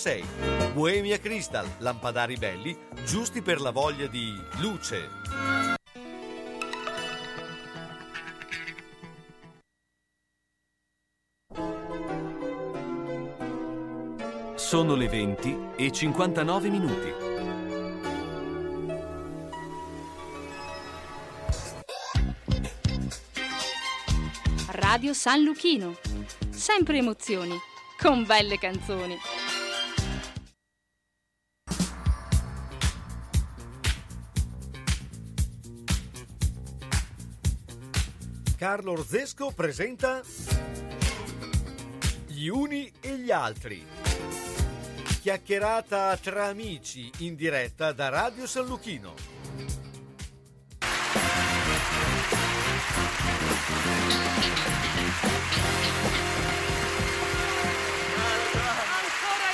6. Bohemia Crystal, lampadari belli, giusti per la voglia di luce. Sono le 20 e 59 minuti. Radio San Luchino. Sempre emozioni, con belle canzoni. Carlo Orzesco presenta Gli uni e gli altri. Chiacchierata tra amici in diretta da Radio San Luchino. Ancora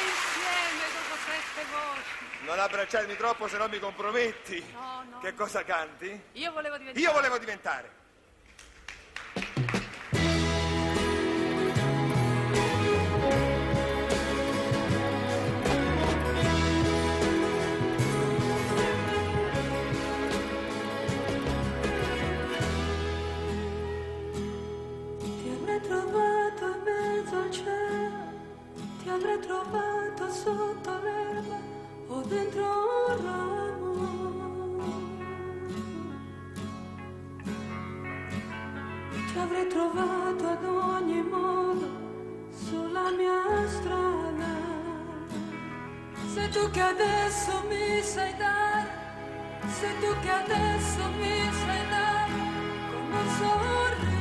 insieme dopo sette voci. Non abbracciarmi troppo, se no mi comprometti. No, no. Che cosa canti? Io volevo diventare. Io volevo diventare. Avrei trovato sotto l'erba o dentro un ramo. Ti avrei trovato ad ogni modo sulla mia strada. Sei tu che adesso mi sai dare, sei tu che adesso mi sai dare come un sorriso.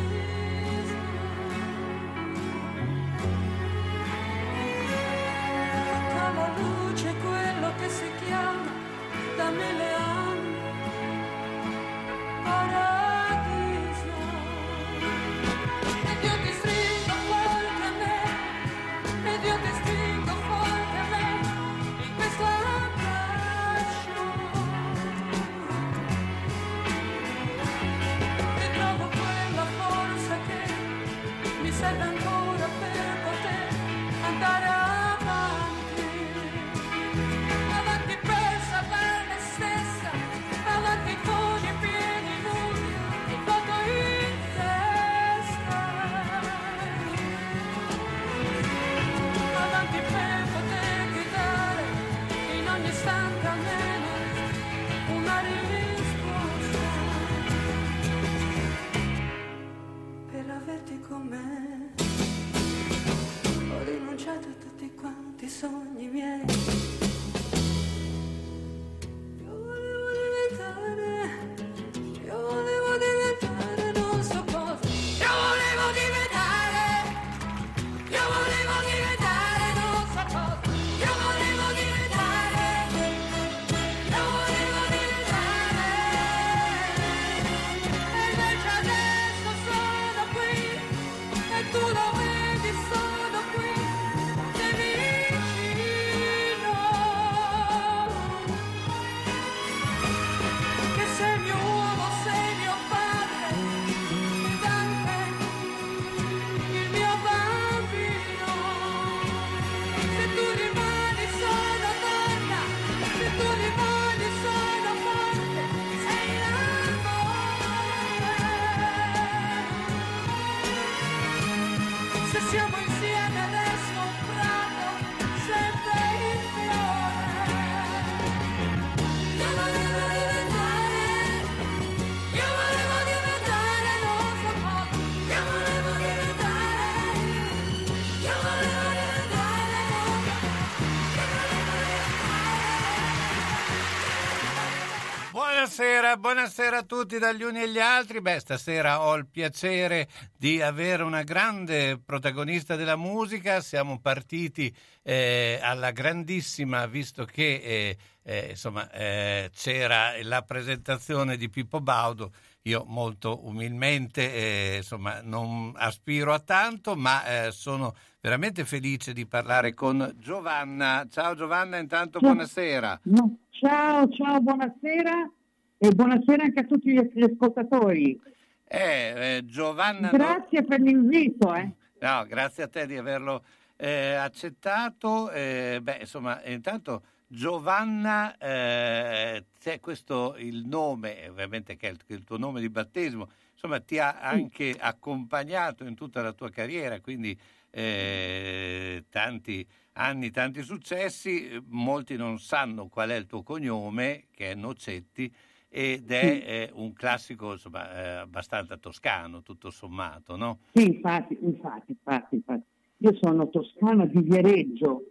Buonasera, buonasera a tutti dagli uni e gli altri. Beh, stasera ho il piacere di avere una grande protagonista della musica. Siamo partiti eh, alla grandissima, visto che eh, eh, insomma, eh, c'era la presentazione di Pippo Baudo. Io molto umilmente eh, insomma, non aspiro a tanto, ma eh, sono veramente felice di parlare con Giovanna. Ciao Giovanna, intanto buonasera. No, Ciao, ciao, buonasera e buonasera anche a tutti gli ascoltatori. Eh, eh, Giovanna... Grazie per l'invito. Eh. No, grazie a te di averlo eh, accettato. eh, beh, insomma, intanto Giovanna, eh, c'è questo il nome, ovviamente che è il, il tuo nome di battesimo, insomma, ti ha anche accompagnato in tutta la tua carriera, quindi eh, tanti anni, tanti successi. Molti non sanno qual è il tuo cognome, che è Nocetti, ed è Sì. eh, un classico insomma, eh, abbastanza toscano, tutto sommato, no? Sì, infatti, infatti, infatti, infatti. Io sono toscana di Viareggio,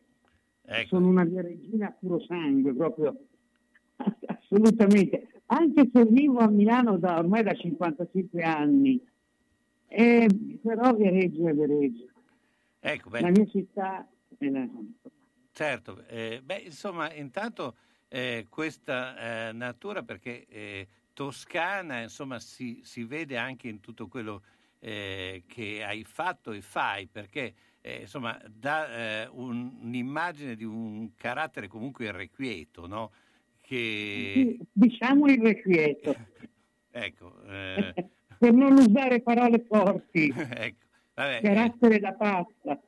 Ecco. sono una viareggina a puro sangue, proprio assolutamente. Anche se vivo a Milano da, ormai da 55 anni, Eh, però Viareggio è Viareggio. Ecco, beh, La mia città è la... Certo, eh, beh, insomma, intanto eh, questa eh, natura, perché eh, toscana, insomma, si, si vede anche in tutto quello eh, che hai fatto e fai, perché eh, insomma dà eh, un- un'immagine di un carattere comunque irrequieto, no? Che, diciamo irrequieto, ecco, eh, per non usare parole forti, ecco, vabbè, eh, carattere da pasta.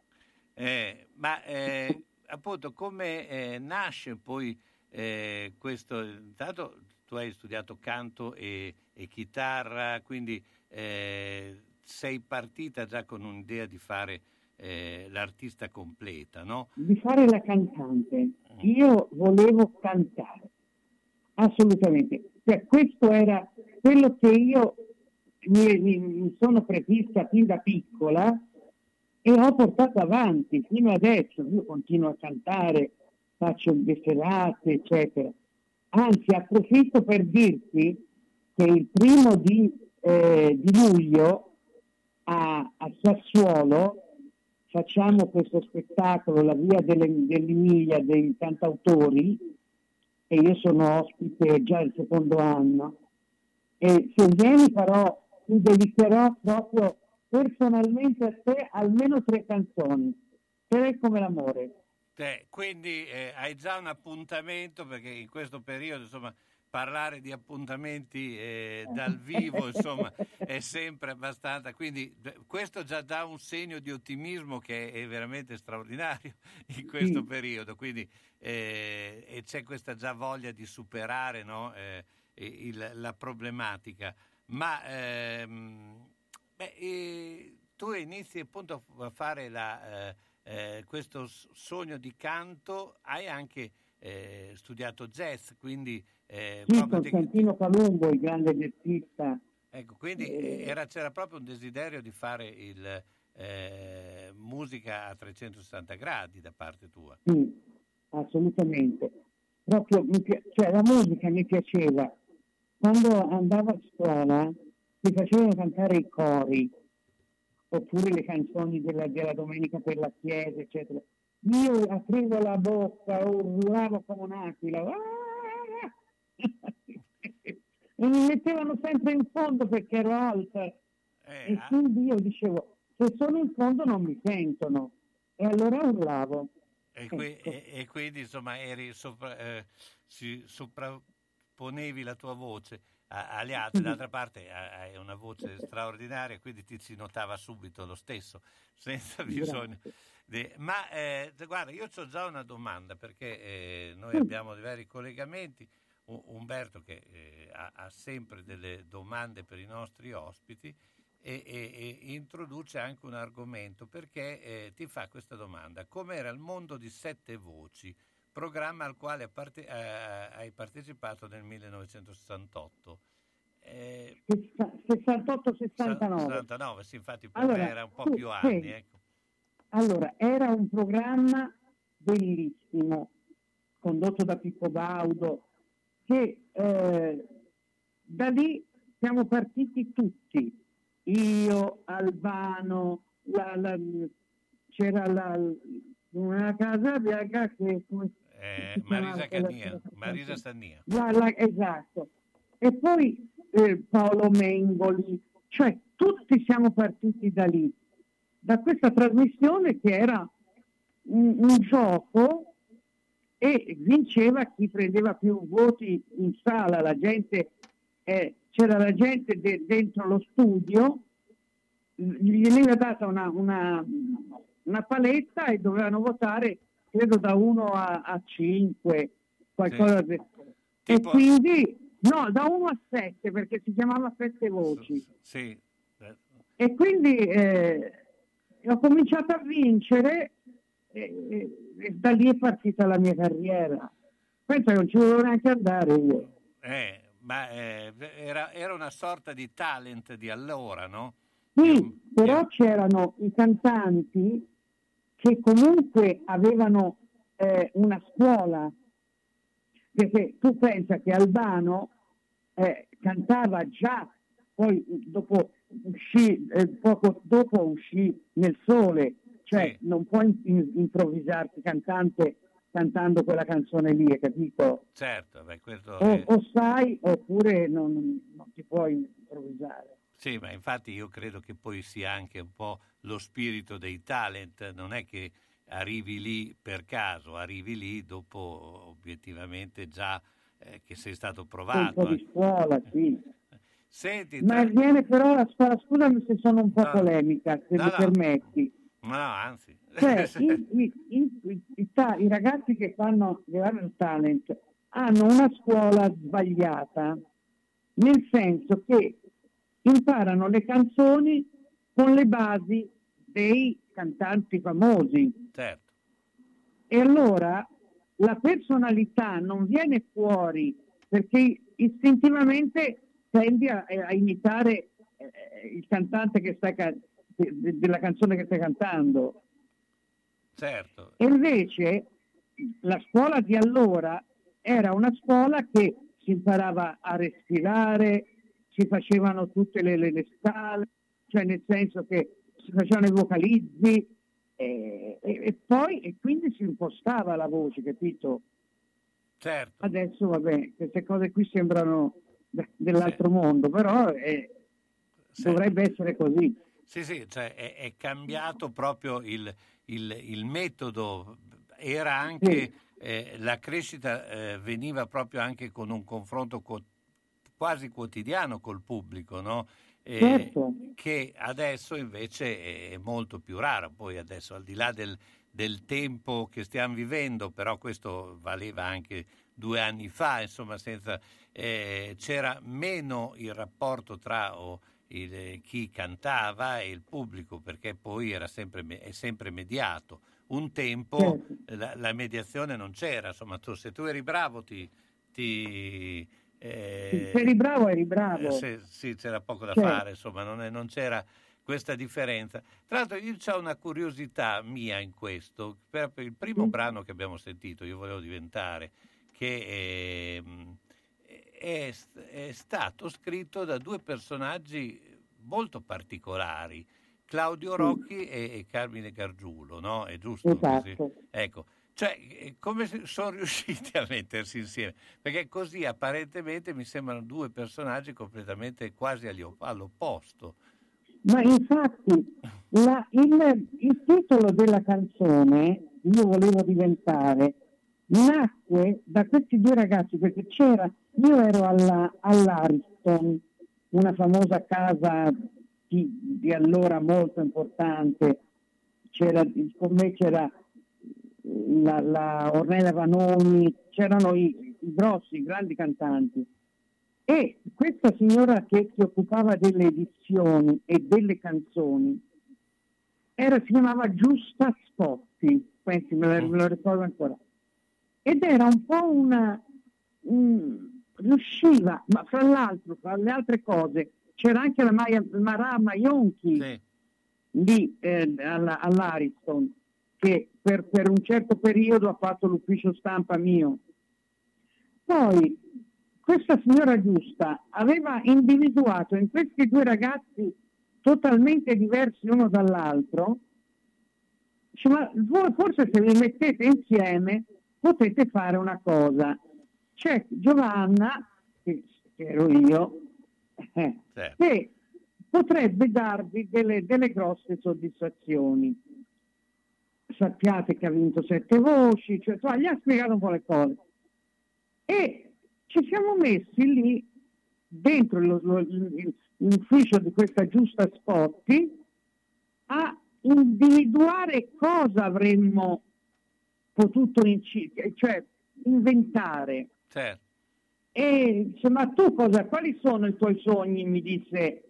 Eh, ma eh, appunto come eh, nasce poi eh, questo? Intanto tu hai studiato canto e, e chitarra, quindi eh, sei partita già con un'idea di fare eh, l'artista completa, no? di fare la cantante. Io volevo cantare, assolutamente. Cioè, questo era quello che io mi, mi- mi sono prefissa fin da piccola e ho portato avanti fino adesso. Io continuo a cantare, faccio le serate, eccetera. Anzi, approfitto per dirti che il primo di, eh, di luglio a, a Sassuolo facciamo questo spettacolo, la via delle- dell'Emilia dei cantautori, e io sono ospite già il secondo anno. E se vieni farò, ti dedicherò proprio personalmente a te almeno tre canzoni. Tre come l'amore. Te, quindi eh, hai già un appuntamento perché in questo periodo insomma parlare di appuntamenti eh, dal vivo insomma è sempre abbastanza quindi questo già dà un segno di ottimismo che è veramente straordinario in questo Sì. periodo quindi eh, e c'è questa già voglia di superare no, eh, il- la problematica ma ehm, beh, eh, tu inizi appunto a fare la, eh, questo sogno di canto, hai anche eh, studiato jazz, quindi, eh, Sì, Costantino Palumbo, il grande jazzista. ecco, quindi eh, era- c'era proprio un desiderio di fare il, eh, musica a 360 gradi da parte tua. Sì, assolutamente. Proprio mi cioè, la musica mi piaceva. Quando andavo a scuola mi facevano cantare i cori, oppure le canzoni della, della domenica per la chiesa, eccetera. Io aprivo la bocca, urlavo come un'aquila. Ah! e mi mettevano sempre in fondo perché ero alta. Eh, E ah, quindi io dicevo, se sono in fondo non mi sentono. E allora urlavo. e, qui- ecco. e- e quindi insomma eri sopra, eh, si sovrapponevi la tua voce agli altri, d'altra parte ha- hai una voce straordinaria, quindi ti si notava subito lo stesso, senza bisogno. di- Ma eh, guarda, io ho già una domanda perché eh, noi abbiamo dei vari collegamenti. U- Umberto che eh, ha, ha sempre delle domande per i nostri ospiti e, e- e introduce anche un argomento perché eh, ti fa questa domanda. Com'era il mondo di sette voci, programma al quale parte- eh, hai partecipato nel 1968? Eh, 68-69. 69, sì, infatti Allora, era un po' tu- più anni. sì. Ecco. Allora, era un programma bellissimo, condotto da Pippo Baudo, che eh, da lì siamo partiti tutti, io, Albano, la- la- c'era la, una casa bianca che... Come, Eh, si chiamava Marisa Cania, Marisa Sannia. La- la- esatto. E poi eh, Paolo Mengoli, cioè tutti siamo partiti da lì, da questa trasmissione che era un, un gioco e vinceva chi prendeva più voti in sala, la gente, eh, c'era la gente de- dentro lo studio, gli veniva data una, una- una paletta e dovevano votare, credo, da 1 a, a 5, qualcosa Sì. del- Tipo- E quindi, no, da 1 a 7, perché si chiamava Sette Voci. Sì. E quindi eh, ho cominciato a vincere e, e- e da lì è partita la mia carriera. Penso che non ci volevo neanche andare io. eh, ma eh, era, era una sorta di talent di allora, no? Sì, però c'erano i cantanti che comunque avevano eh, una scuola, perché tu pensa che Albano eh, cantava già, poi dopo uscì, eh, poco dopo uscì nel sole, cioè non puoi in- improvvisarti cantante cantando quella canzone lì, hai capito? Certo, beh, questo O, è- o sai oppure non, non ti puoi improvvisare. Sì, ma infatti io credo che poi sia anche un po' lo spirito dei talent, non è che arrivi lì per caso, arrivi lì dopo obiettivamente già eh, che sei stato un provato. po' di scuola, sì. Senti, Ma tra- viene però la scuola, scusami se sono un po' No. polemica, se No, mi no. permetti. no, anzi, Cioè, i, i- i- i ragazzi che fanno il talent hanno una scuola sbagliata, nel senso che imparano le canzoni con le basi dei cantanti famosi. certo, E allora la personalità non viene fuori perché istintivamente tendi a, a imitare eh, il cantante che stai ca- de- de- della canzone che stai cantando. certo. E invece la scuola di allora era una scuola che si imparava a respirare, si facevano tutte le, le- le scale, cioè nel senso che si facevano i vocalizzi e, e- e poi e quindi si impostava la voce, capito? Certo. Adesso vabbè, queste cose qui sembrano de- dell'altro mondo, però eh, dovrebbe essere così. Sì, sì, cioè è, è cambiato proprio il, il- il metodo, era anche eh, la crescita eh, veniva proprio anche con un confronto co- quasi quotidiano col pubblico, no? Eh, Certo. che adesso invece è molto più raro. Poi adesso al di là del, del tempo che stiamo vivendo, però questo valeva anche due anni fa, insomma, senza, eh, c'era meno il rapporto tra oh, il- chi cantava e il pubblico, perché poi era sempre, è sempre mediato. Un tempo Certo. la, la mediazione non c'era, insomma, tu, se tu eri bravo ti... ti eh, Se eri bravo, eri bravo. eh, sì, sì, c'era poco da Certo. fare, insomma, non, è- non c'era questa differenza. Tra l'altro io ho una curiosità mia in questo, per per il primo brano che abbiamo sentito, io volevo diventare, che ehm, è, è stato scritto da due personaggi molto particolari, Claudio Rocchi e, e Carmine Gargiulo, no? È giusto? Esatto. Ecco, cioè, eh, come sono riusciti a mettersi insieme? Perché così apparentemente mi sembrano due personaggi completamente quasi all'opposto. Ma infatti la- il, il titolo della canzone, Io volevo diventare, nacque da questi due ragazzi perché c'era, io ero alla, all'Ariston, una famosa casa di, di allora molto importante, c'era, con me c'era la, la Ornella Vanoni, c'erano i, i grossi, i grandi cantanti. E questa signora che si occupava delle edizioni e delle canzoni era, si chiamava Giusta Spotti, pensi, me la- me lo ricordo ancora. Ed era un po' una... mm, riusciva, ma fra l'altro, fra le altre cose, c'era anche la Maia, Marà Maionchi lì eh, alla- all'Ariston, che per, per un certo periodo ha fatto l'ufficio stampa mio. Poi questa signora Giusta aveva individuato in questi due ragazzi totalmente diversi uno dall'altro, dice, ma voi forse se vi mettete insieme potete fare una cosa. C'è Giovanna, che, ero io, eh, che potrebbe darvi delle, delle grosse soddisfazioni. Sappiate che ha vinto sette voci, cioè, insomma, gli ha spiegato un po' le cose. E ci siamo messi lì dentro lo- lo- l'ufficio di questa giusta Spotti a individuare cosa avremmo potuto incidere, cioè inventare. Certo. E dice, ma tu cosa, quali sono i tuoi sogni? Mi disse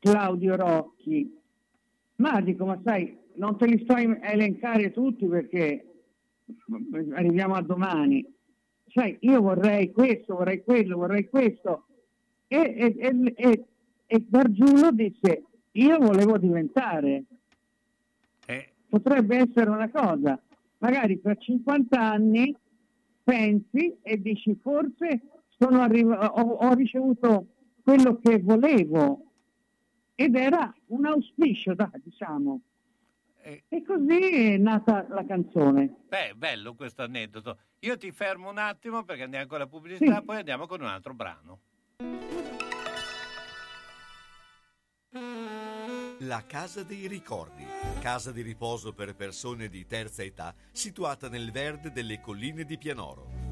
Claudio Rocchi. Ma dico, ma sai, non te li sto a elencare tutti perché arriviamo a domani. Sai, io vorrei questo, vorrei quello, vorrei questo. E, e, e, e, Gargiulo disse, io volevo diventare. Eh, Potrebbe essere una cosa. Magari per 50 anni pensi e dici, forse sono arriv- ho, ho ricevuto quello che volevo. Ed era un auspicio, dai, diciamo. Eh, E così è nata la canzone. beh, bello questo aneddoto. Io ti fermo un attimo perché andiamo con la pubblicità, Sì. poi andiamo con un altro brano. La Casa dei Ricordi, casa di riposo per persone di terza età, situata nel verde delle colline di Pianoro.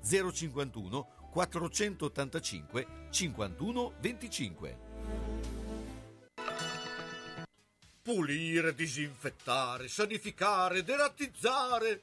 051 485 51 25. Pulire, disinfettare, sanificare, derattizzare.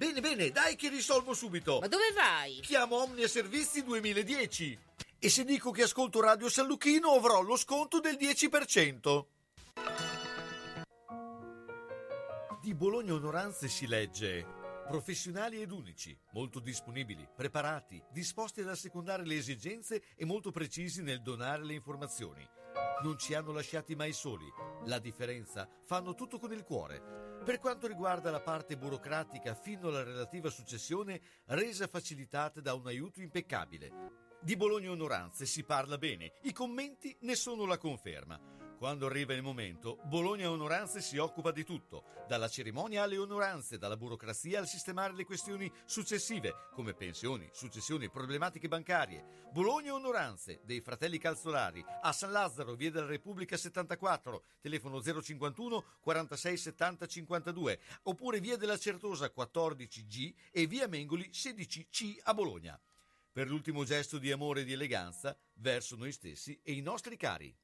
Bene, bene, dai che risolvo subito. Ma dove vai? Chiamo Omnia Servizi 2010. E se dico che ascolto Radio San Lucchino avrò lo sconto del 10%. Di Bologna Onoranze si legge professionali ed unici, molto disponibili, preparati, disposti ad assecondare le esigenze e molto precisi nel donare le informazioni. Non ci hanno lasciati mai soli. La differenza fanno tutto con il cuore. Per quanto riguarda la parte burocratica fino alla relativa successione, resa facilitata da un aiuto impeccabile. Di Bologna Onoranze si parla bene, i commenti ne sono la conferma. Quando arriva il momento, Bologna Onoranze si occupa di tutto, dalla cerimonia alle onoranze, dalla burocrazia al sistemare le questioni successive, come pensioni, successioni, problematiche bancarie. Bologna Onoranze, dei fratelli Calzolari, a San Lazzaro, via della Repubblica 74, telefono 051 46 70 52, oppure via della Certosa 14G e via Mengoli 16C a Bologna. Per l'ultimo gesto di amore e di eleganza verso noi stessi e i nostri cari.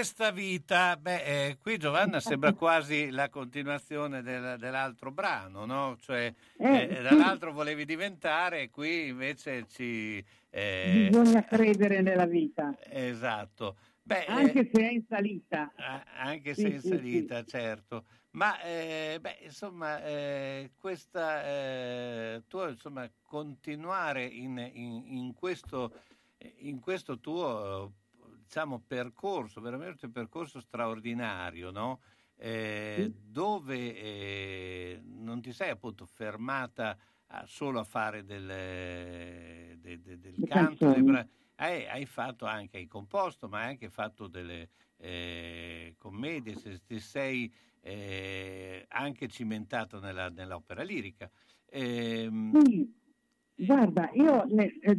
Questa vita, beh, eh, qui Giovanna sembra quasi la continuazione del- dell'altro brano, no? Cioè, Eh, eh, sì. dall'altro volevi diventare, qui invece ci... eh, Bisogna credere nella vita, Esatto. Beh, eh, anche se è in salita. anche Sì, se in sì, salita, certo. Ma, eh, beh, insomma, eh, questa, eh, tuo, insomma, continuare in, in- in questo, in questo tuo, diciamo, percorso, veramente un percorso straordinario, no? Eh, dove eh, non ti sei appunto fermata a- solo a fare del, de- de- del canto, bra- hai, hai fatto anche, hai composto, ma hai anche fatto delle eh, commedie, se- ti sei eh, anche cimentato nella- nell'opera lirica. Ehm, Sì, guarda, io ne- eh,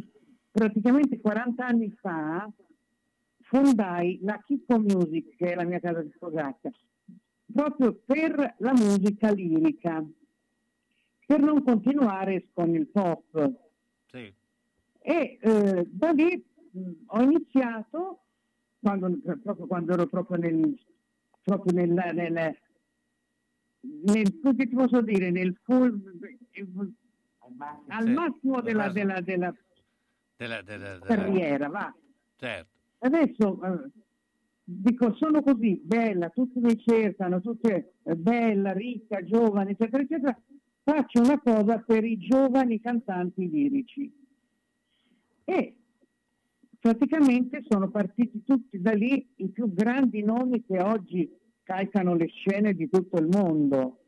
praticamente 40 anni fa fondai la Chicco Music, che è la mia casa discografica, proprio per la musica lirica, per non continuare con il pop. sì, E eh, da lì mh, ho iniziato, quando, proprio quando ero proprio nel, proprio nel, nel, nel- come ti posso dire, nel full, al massimo della, al della, della della, della- della- carriera, va. certo. Adesso eh, dico, sono così bella, tutti mi cercano, tutti eh, bella, ricca, giovane, eccetera, eccetera. Faccio una cosa per i giovani cantanti lirici. E praticamente sono partiti tutti da lì i più grandi nomi che oggi calcano le scene di tutto il mondo.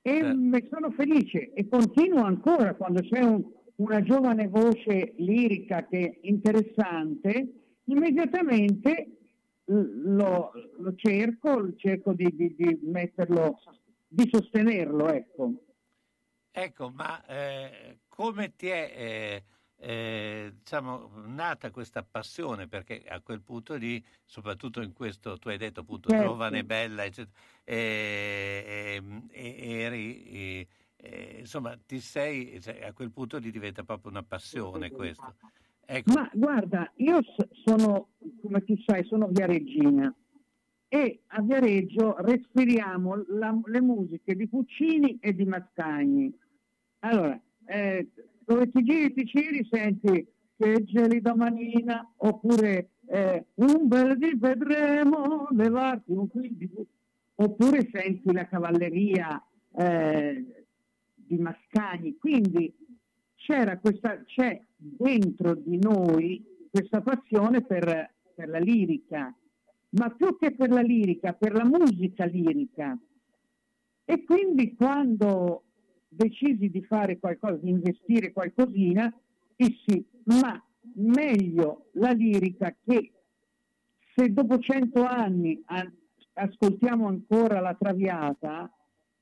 E ne sono felice e continuo ancora quando c'è un- una giovane voce lirica che è interessante, immediatamente lo, lo cerco, cerco di, di- di metterlo, di sostenerlo, ecco. Ecco, ma eh, come ti è eh, eh, diciamo, nata questa passione? Perché a quel punto lì, soprattutto in questo, tu hai detto appunto Certo. giovane, bella, eccetera, eh, eh, eh, eri, eh, insomma, ti sei, cioè, a quel punto lì diventa proprio una passione questo. Ecco, Ma guarda, io sono, come tu sai, sono Viareggina e a Viareggio respiriamo la- le musiche di Puccini e di Mascagni. Allora, eh, dove ti giri ti giri senti che gelida manina oppure eh, un bel di vedremo levarti un quindi oppure senti la cavalleria eh, di Mascagni. Quindi c'era questa, c'è dentro di noi questa passione per, per la lirica, ma più che per la lirica, per la musica lirica. E quindi quando decisi di fare qualcosa, di investire qualcosina, dissi, ma meglio la lirica che se dopo cento anni ascoltiamo ancora la Traviata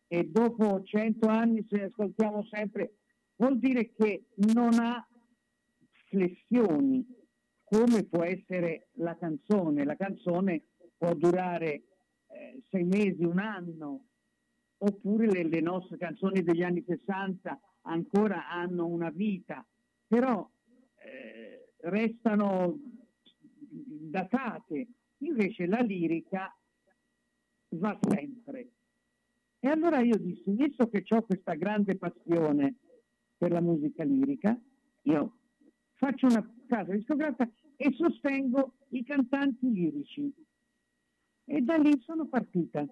e dopo cento anni se ascoltiamo sempre, vuol dire che non ha flessioni come può essere la canzone. La canzone può durare eh, sei mesi, un anno, oppure le, le nostre canzoni degli anni 60 ancora hanno una vita, però eh, restano datate. Invece la lirica va sempre. E allora io dissi, visto che ho questa grande passione per la musica lirica, io faccio una casa discografica e sostengo i cantanti lirici. E da lì sono partita.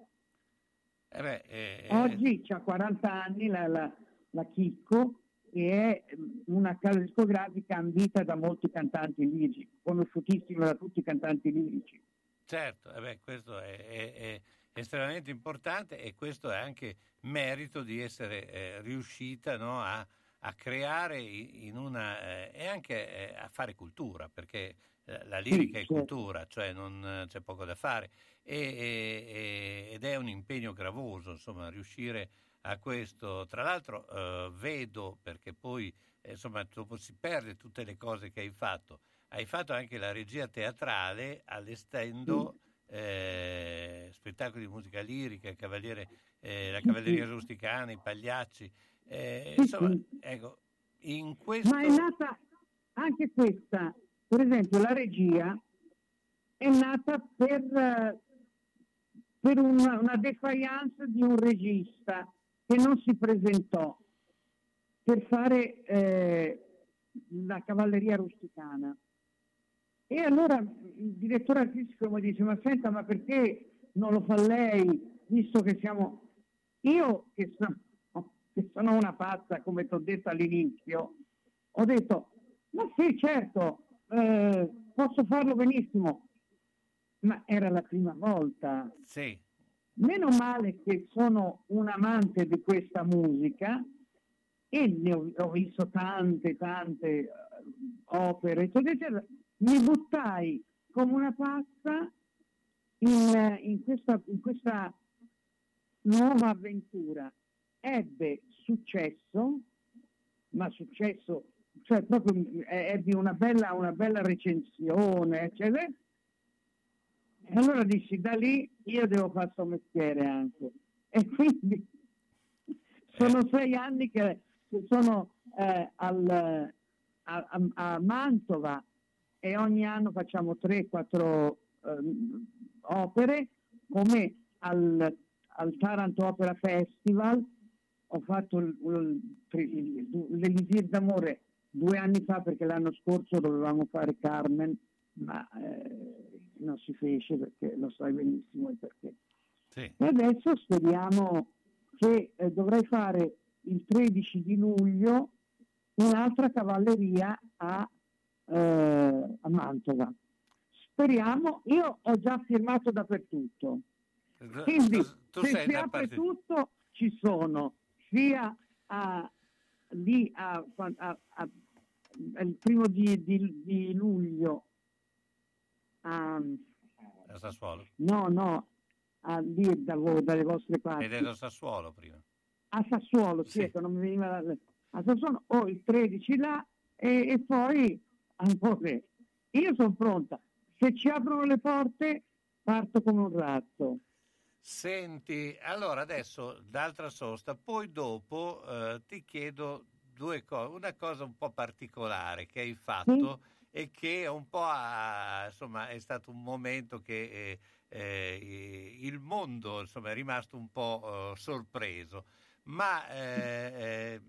eh beh, eh, Oggi ha 40 anni la, la- la Chicco e è una casa discografica ambita da molti cantanti lirici, conosciutissima da tutti i cantanti lirici. Certo, eh beh, questo è, è- è estremamente importante e questo è anche merito di essere eh, riuscita no, a, a creare in una eh, e anche eh, a fare cultura, perché eh, la lirica è cultura, cioè non eh, c'è poco da fare. E- e- ed è un impegno gravoso, insomma, riuscire a questo. Tra l'altro eh, vedo, perché poi insomma dopo si perde tutte le cose che hai fatto, hai fatto anche la regia teatrale allestendo eh, spettacoli di musica lirica, cavaliere, eh, la cavalleria rusticana, i pagliacci. eh, insomma, ecco, in questo... Ma è nata anche questa, per esempio la regia è nata per, per una, una defiance di un regista che non si presentò per fare eh, la cavalleria rusticana. E allora il direttore artistico mi dice, ma senta, ma perché non lo fa lei, visto che siamo... Io che sono, che sono una pazza, come ti ho detto all'inizio, ho detto, ma sì, certo, eh, posso farlo benissimo, ma era la prima volta. Sì. Meno male che sono un amante di questa musica e ne ho, ho visto tante, tante uh, opere, eccetera, mi buttai come una pazza in, in, questa, in questa nuova avventura. Ebbe successo, ma successo, cioè proprio eh, ebbi una bella, una bella recensione, eccetera. E allora dissi, da lì io devo fare questo mestiere anche. E quindi sono sei anni che sono eh, al, a, a, Mantova e ogni anno facciamo 3-4 eh, opere come al, al, Taranto Opera Festival ho fatto l'Elisir d'amore due anni fa perché l'anno scorso dovevamo fare Carmen ma eh, non si fece perché lo sai benissimo il perché sì. e adesso speriamo che eh, dovrei fare il 13 di luglio un'altra cavalleria a, eh, a Mantova. Speriamo, io ho già firmato dappertutto. Quindi tu, tu se si apre tutto ci sono sia a, lì a, a, a, il primo di, di, di luglio a, a Sassuolo? No, no, a, lì da voi, dalle vostre parti. Ed era Sassuolo prima a Sassuolo, sì, ecco, non mi veniva da, a Sassuolo, ho il 13 là e, e poi ancora. Io sono pronta, se ci aprono le porte parto come un razzo. Senti, allora adesso d'altra sosta, poi dopo eh, ti chiedo due cose, una cosa un po' particolare che hai fatto sì? e che un po' ha, insomma, è stato un momento che eh, eh, il mondo insomma, è rimasto un po' eh, sorpreso ma eh, eh,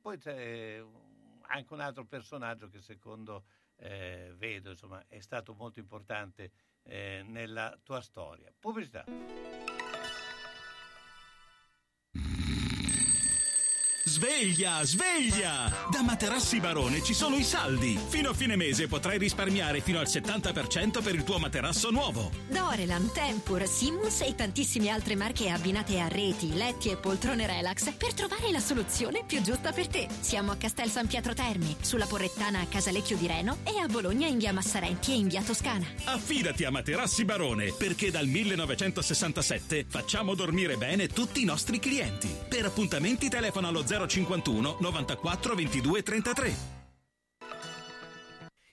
poi c'è anche un altro personaggio che secondo eh, vedo insomma, è stato molto importante eh, nella tua storia. Pubblicità. Sveglia, sveglia! Da Materassi Barone ci sono i saldi. Fino a fine mese potrai risparmiare fino al 70% per il tuo materasso nuovo. Dorelan, Tempur, Simmons e tantissime altre marche abbinate a reti, letti e poltrone relax per trovare la soluzione più giusta per te. Siamo a Castel San Pietro Termi, sulla Porrettana a Casalecchio di Reno e a Bologna in via Massarenti e in via Toscana. Affidati a Materassi Barone perché dal 1967 facciamo dormire bene tutti i nostri clienti. Per appuntamenti telefono allo 0 051 94 22 33.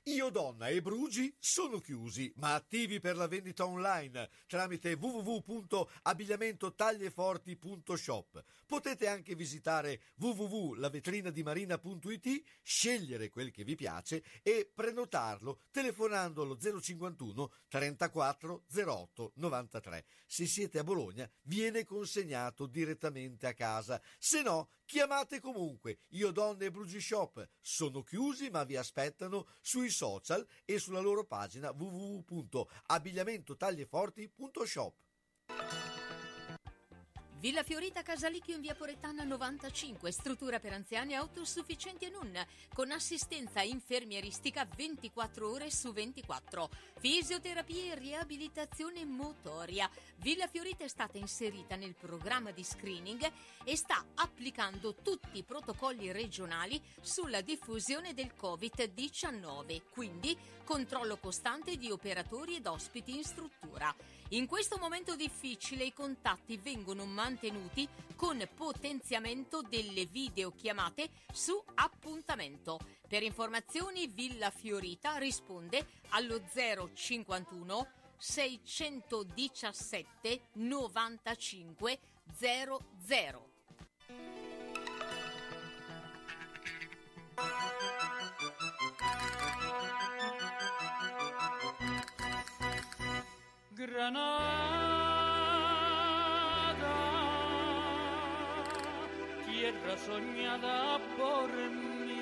Io Donna e Brugi sono chiusi, ma attivi per la vendita online tramite www.abbigliamentotaglieforti.shop. Potete anche visitare www.lavetrinadimarina.it, scegliere quel che vi piace e prenotarlo telefonando allo 051 34 08 93. Se siete a Bologna viene consegnato direttamente a casa, se no chiamate comunque. Io Donna e Brugi Shop sono chiusi ma vi aspettano sui social e sulla loro pagina www.abbigliamentotaglieforti.shop. Villa Fiorita Casalicchio in via Poretana 95, struttura per anziani autosufficienti e non, con assistenza infermieristica 24 ore su 24, fisioterapia e riabilitazione motoria. Villa Fiorita è stata inserita nel programma di screening e sta applicando tutti i protocolli regionali sulla diffusione del Covid-19, quindi controllo costante di operatori ed ospiti in struttura. In questo momento difficile i contatti vengono mantenuti con potenziamento delle videochiamate su appuntamento. Per informazioni Villa Fiorita risponde allo 051 617 95 00. Granada, tierra soñada por mí.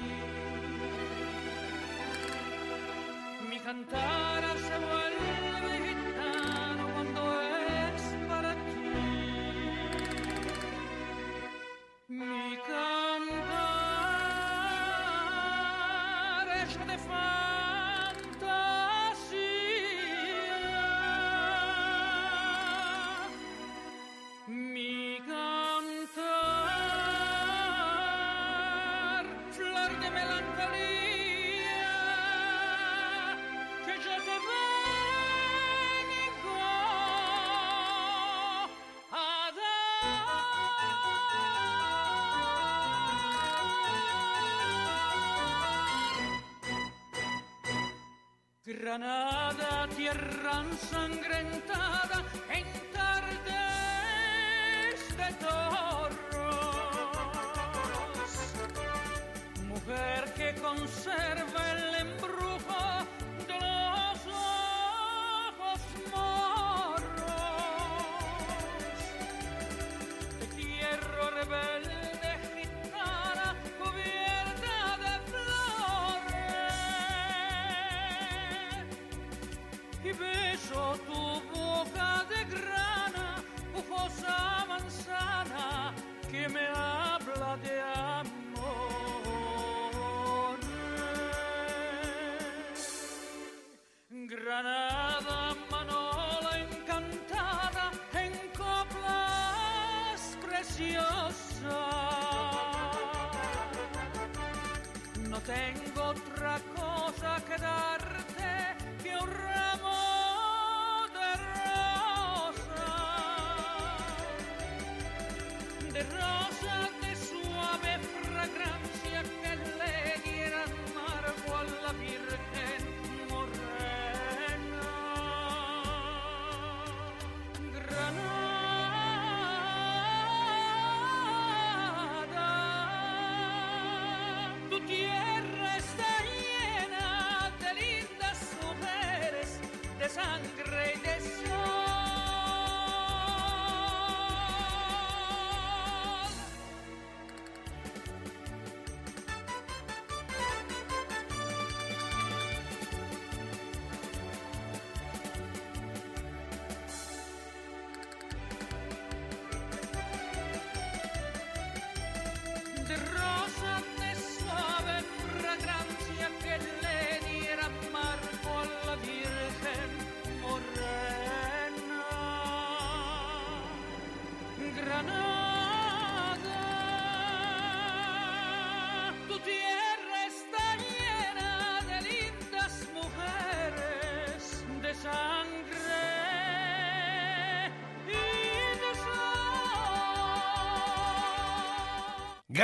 Mi cantar se vuelve gitano sangre.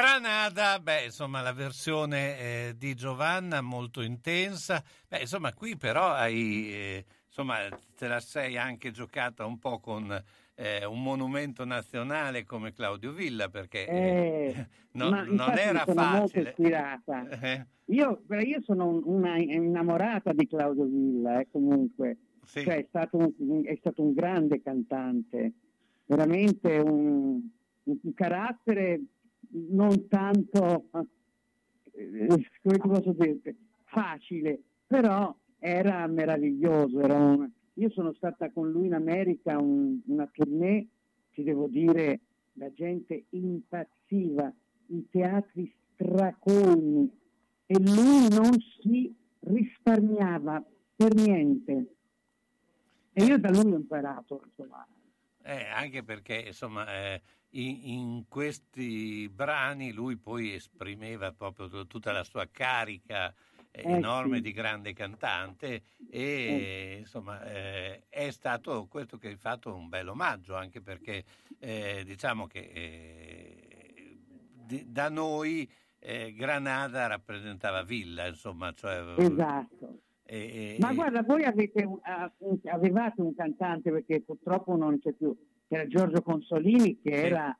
Granada, beh, insomma, la versione eh, di Giovanna molto intensa. Beh, insomma, qui però hai, eh, insomma, te la sei anche giocata un po' con eh, un monumento nazionale come Claudio Villa, perché eh, Eh, non infatti era sono facile. ispirata. Eh, Io, io sono un- una innamorata di Claudio Villa, comunque. Sì. Cioè, è, stato un, è stato un grande cantante, veramente un, un carattere non tanto, eh, come posso dire, facile, però era meraviglioso. Era un- io sono stata con lui in America un- una tournée, ti devo dire, la gente impazziva, i teatri stracolmi e lui non si risparmiava per niente. E io da lui ho imparato, insomma. Eh, anche perché insomma eh, in, in questi brani lui poi esprimeva proprio t- tutta la sua carica eh, Eh, enorme sì. di grande cantante e insomma eh, è stato questo che hai fatto un bel omaggio anche perché eh, diciamo che eh, di- da noi eh, Granada rappresentava Villa insomma cioè, Esatto. E- Ma guarda, voi avete ah, avevate un cantante, perché purtroppo non c'è più, c'era Giorgio Consolini che era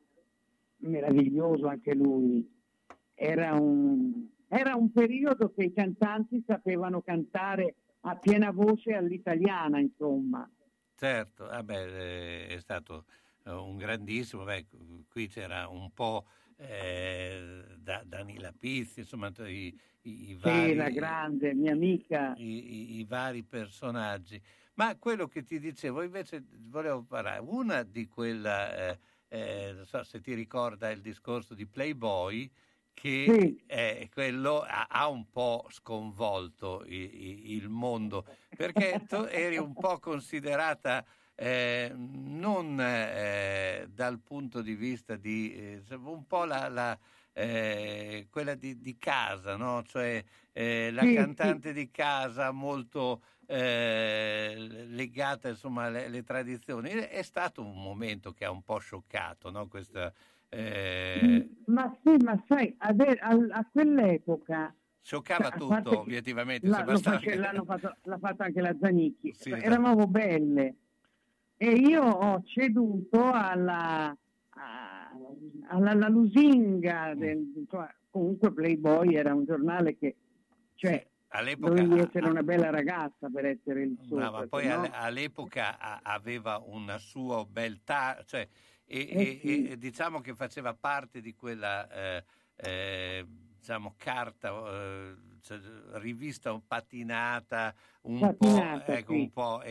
meraviglioso anche lui. Era un, era un periodo che i cantanti sapevano cantare a piena voce all'italiana, insomma. Certo, vabbè, è stato eh, un grandissimo, beh, qui c'era un po' eh, da, Danila Pizzi, insomma i, i, i vari, sì, la grande mia amica. I, i, vari personaggi. Ma quello che ti dicevo invece volevo parlare, una di quella, eh, eh, non so se ti ricorda il discorso di Playboy, che sì. quello ha, ha, un po' sconvolto il, il mondo, perché tu eri un po' considerata eh, non eh, dal punto di vista di eh, un po' la, la eh, quella di, di, casa, no? cioè eh, la sì, cantante sì. di casa molto eh, legata insomma alle, tradizioni. È stato un momento che ha un po' scioccato no? Questa, ma sì, ma sai, a, a, a quell'epoca scioccava tutto, obiettivamente. La, face, l'hanno fatto, l'ha fatto anche la Zanicchi. Sì, esatto. Eravamo belle e io ho ceduto alla, alla, alla lusinga del, cioè, comunque Playboy era un giornale che cioè, all'epoca dovevi essere una bella ragazza per essere il suo no, ma poi no? all'epoca aveva una sua beltà cioè, e, eh sì. e, e, diciamo che faceva parte di quella eh, eh, diciamo carta eh, cioè, rivista patinata un patinata, po', ecco, sì. un po'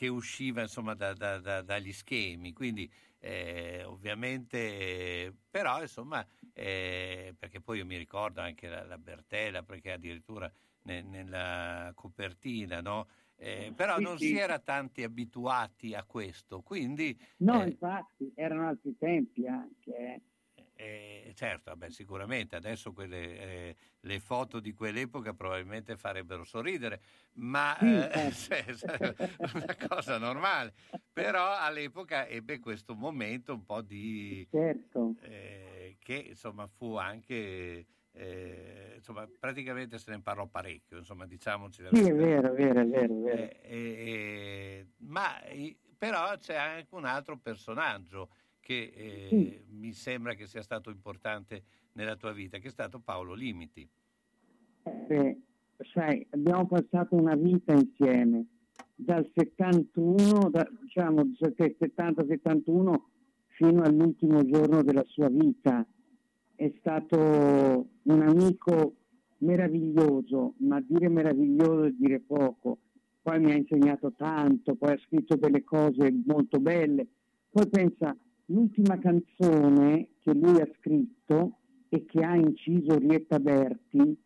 che usciva insomma da, da, da, dagli schemi, quindi eh, ovviamente, però insomma, eh, perché poi io mi ricordo anche la, la Bertella, perché addirittura ne, nella copertina, no? Eh, però sì, non sì. si era tanti abituati a questo, quindi... No, eh, infatti, erano altri tempi anche. Eh. Eh, certo, beh, sicuramente adesso quelle, eh, le foto di quell'epoca probabilmente farebbero sorridere, ma eh, è una cosa normale. Però all'epoca ebbe questo momento un po' di... Certo. Eh, che insomma fu anche... Eh, insomma, praticamente se ne parlò parecchio, insomma, diciamoci. Sì, è vero, è vero, è vero. È vero. Eh, ma però c'è anche un altro personaggio che eh, sì. mi sembra che sia stato importante nella tua vita, che è stato Paolo Limiti. Eh, sai, abbiamo passato una vita insieme, dal 71, da, diciamo 70-71 fino all'ultimo giorno della sua vita. È stato un amico meraviglioso, ma dire meraviglioso è dire poco. Poi mi ha insegnato tanto, poi ha scritto delle cose molto belle. Poi pensa, L'ultima canzone che lui ha scritto e che ha inciso Rietta Berti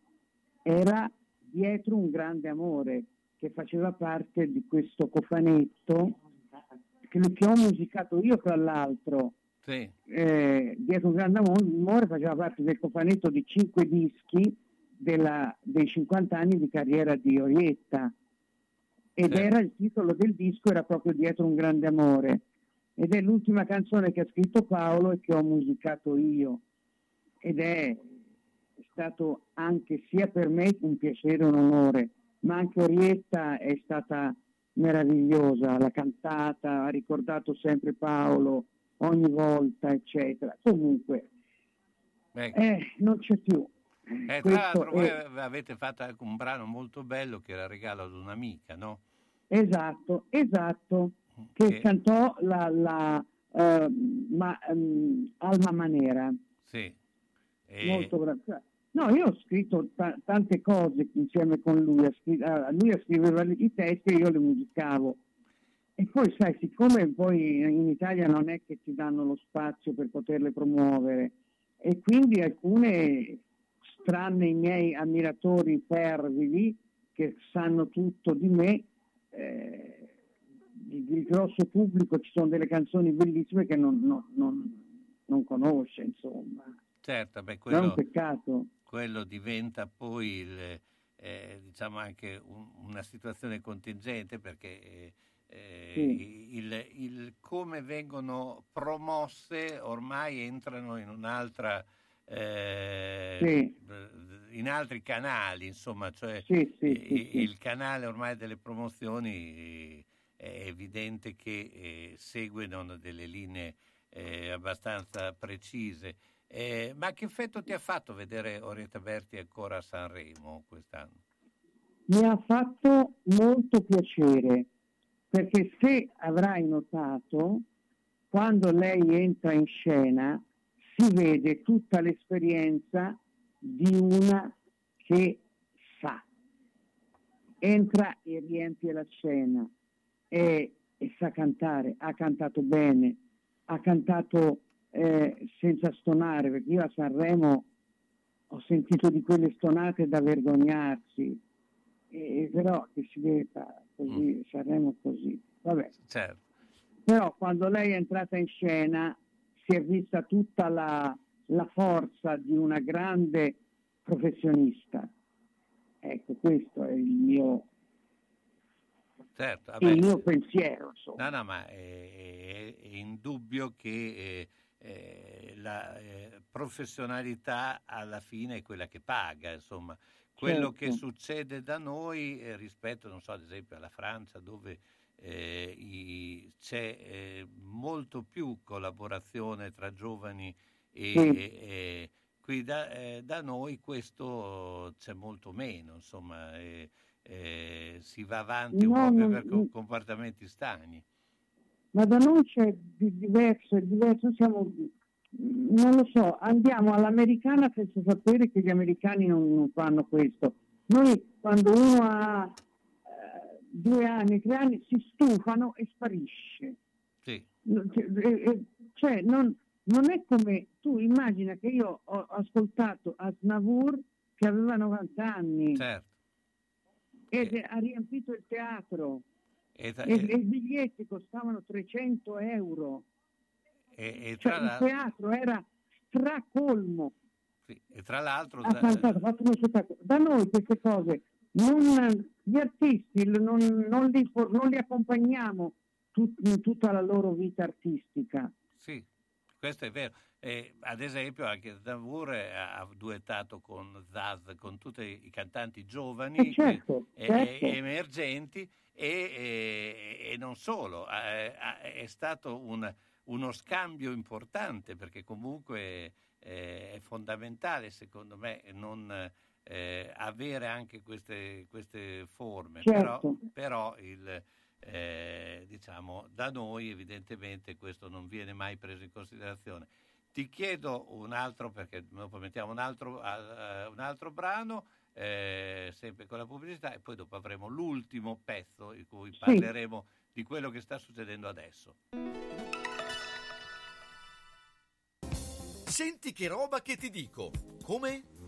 era Dietro un grande amore, che faceva parte di questo cofanetto che, che ho musicato io tra l'altro. Sì. Eh, Dietro un grande amore faceva parte del cofanetto di cinque dischi della, dei 50 anni di carriera di Orietta ed sì. era il titolo del disco era proprio Dietro un grande amore ed è l'ultima canzone che ha scritto Paolo e che ho musicato io ed è stato anche sia per me un piacere e un onore, ma anche Orietta è stata meravigliosa, l'ha cantata, ha ricordato sempre Paolo ogni volta, eccetera. Comunque, eh, non c'è più. Eh, tra l'altro voi avete fatto anche un brano molto bello che era regalo ad un'amica, no? Esatto, esatto che, che... cantò la, la uh, ma, um, Alma Manera. Sì. E... Molto bravo. Cioè, no, io ho scritto t- tante cose insieme con lui, scr- lui scriveva i testi e io le musicavo. E poi sai, siccome poi in Italia non è che ti danno lo spazio per poterle promuovere, e quindi alcune, tranne i miei ammiratori fervidi, che sanno tutto di me, eh, il grosso pubblico ci sono delle canzoni bellissime che non, non, non, non conosce, insomma. Certo, beh, quello, è un peccato. Quello diventa poi il, eh, diciamo anche un, una situazione contingente perché eh, sì. il, il, come vengono promosse ormai entrano in un'altra... Eh, sì. in altri canali, insomma, cioè sì, il canale ormai delle promozioni è evidente che eh, seguono delle linee eh, abbastanza precise. Eh, ma che effetto ti ha fatto vedere Orietta Berti ancora a Sanremo quest'anno? Mi ha fatto molto piacere perché se avrai notato, quando lei entra in scena si vede tutta l'esperienza di una che sa. Entra e riempie la scena e, e sa cantare, ha cantato bene, ha cantato eh, senza stonare, perché io a Sanremo ho sentito di quelle stonate da vergognarsi, e, però che si deve fare così, Mm. Sanremo così. Vabbè. Certo. Però quando lei è entrata in scena si è vista tutta la, la forza di una grande professionista. Ecco, questo è il mio, Certo, il vabbè. mio pensiero. Insomma. No, no, ma è, è- è indubbio che eh, eh, la eh, professionalità alla fine è quella che paga, insomma. Quello Certo. che succede da noi eh, rispetto, non so, ad esempio alla Francia, dove eh, i- c'è eh, molto più collaborazione tra giovani e, Sì. e- qui da, da noi questo c'è molto meno, insomma, eh, si va avanti un No, po' più non- per co- comportamenti stagni. Ma da noi c'è di diverso, è diverso, siamo, non lo so, andiamo all'americana senza sapere che gli americani non, non fanno questo. Noi quando uno ha eh, due anni, tre anni, si stufano e sparisce. Sì. Cioè, cioè, non, non è come tu immagina che io ho ascoltato Asnavour che aveva 90 anni Certo. Ed ha riempito il teatro E, tra- e, e- i biglietti costavano 300 euro. e- Cioè, tra il teatro era stracolmo. sì, e tra l'altro, da-. Da noi queste cose, non- gli artisti non, non li, non li accompagniamo tut- in tutta la loro vita artistica. Sì, questo è vero. Eh, ad esempio anche Davour eh, ha duettato con Zaz, con tutti i cantanti giovani Eh, certo, e- certo. e emergenti e, e- non solo, eh, è stato un- uno scambio importante perché comunque eh, è fondamentale secondo me non eh, avere anche queste, queste forme, però, Certo. però il, eh, diciamo, da noi evidentemente questo non viene mai preso in considerazione. Ti chiedo un altro, perché dopo mettiamo un altro, eh, un altro brano, eh, sempre con la pubblicità, e poi dopo avremo l'ultimo pezzo in cui parleremo di quello che sta succedendo adesso. Senti che roba che ti dico. Come?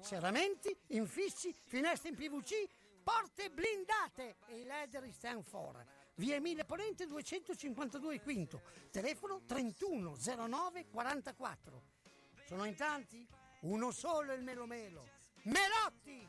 Serramenti, infissi, finestre in PVC, porte blindate e i leder stand for. Via Emilia Ponente 252 Quinto, telefono 3109 44. Sono in tanti? Uno solo il Melo Melo. Melotti!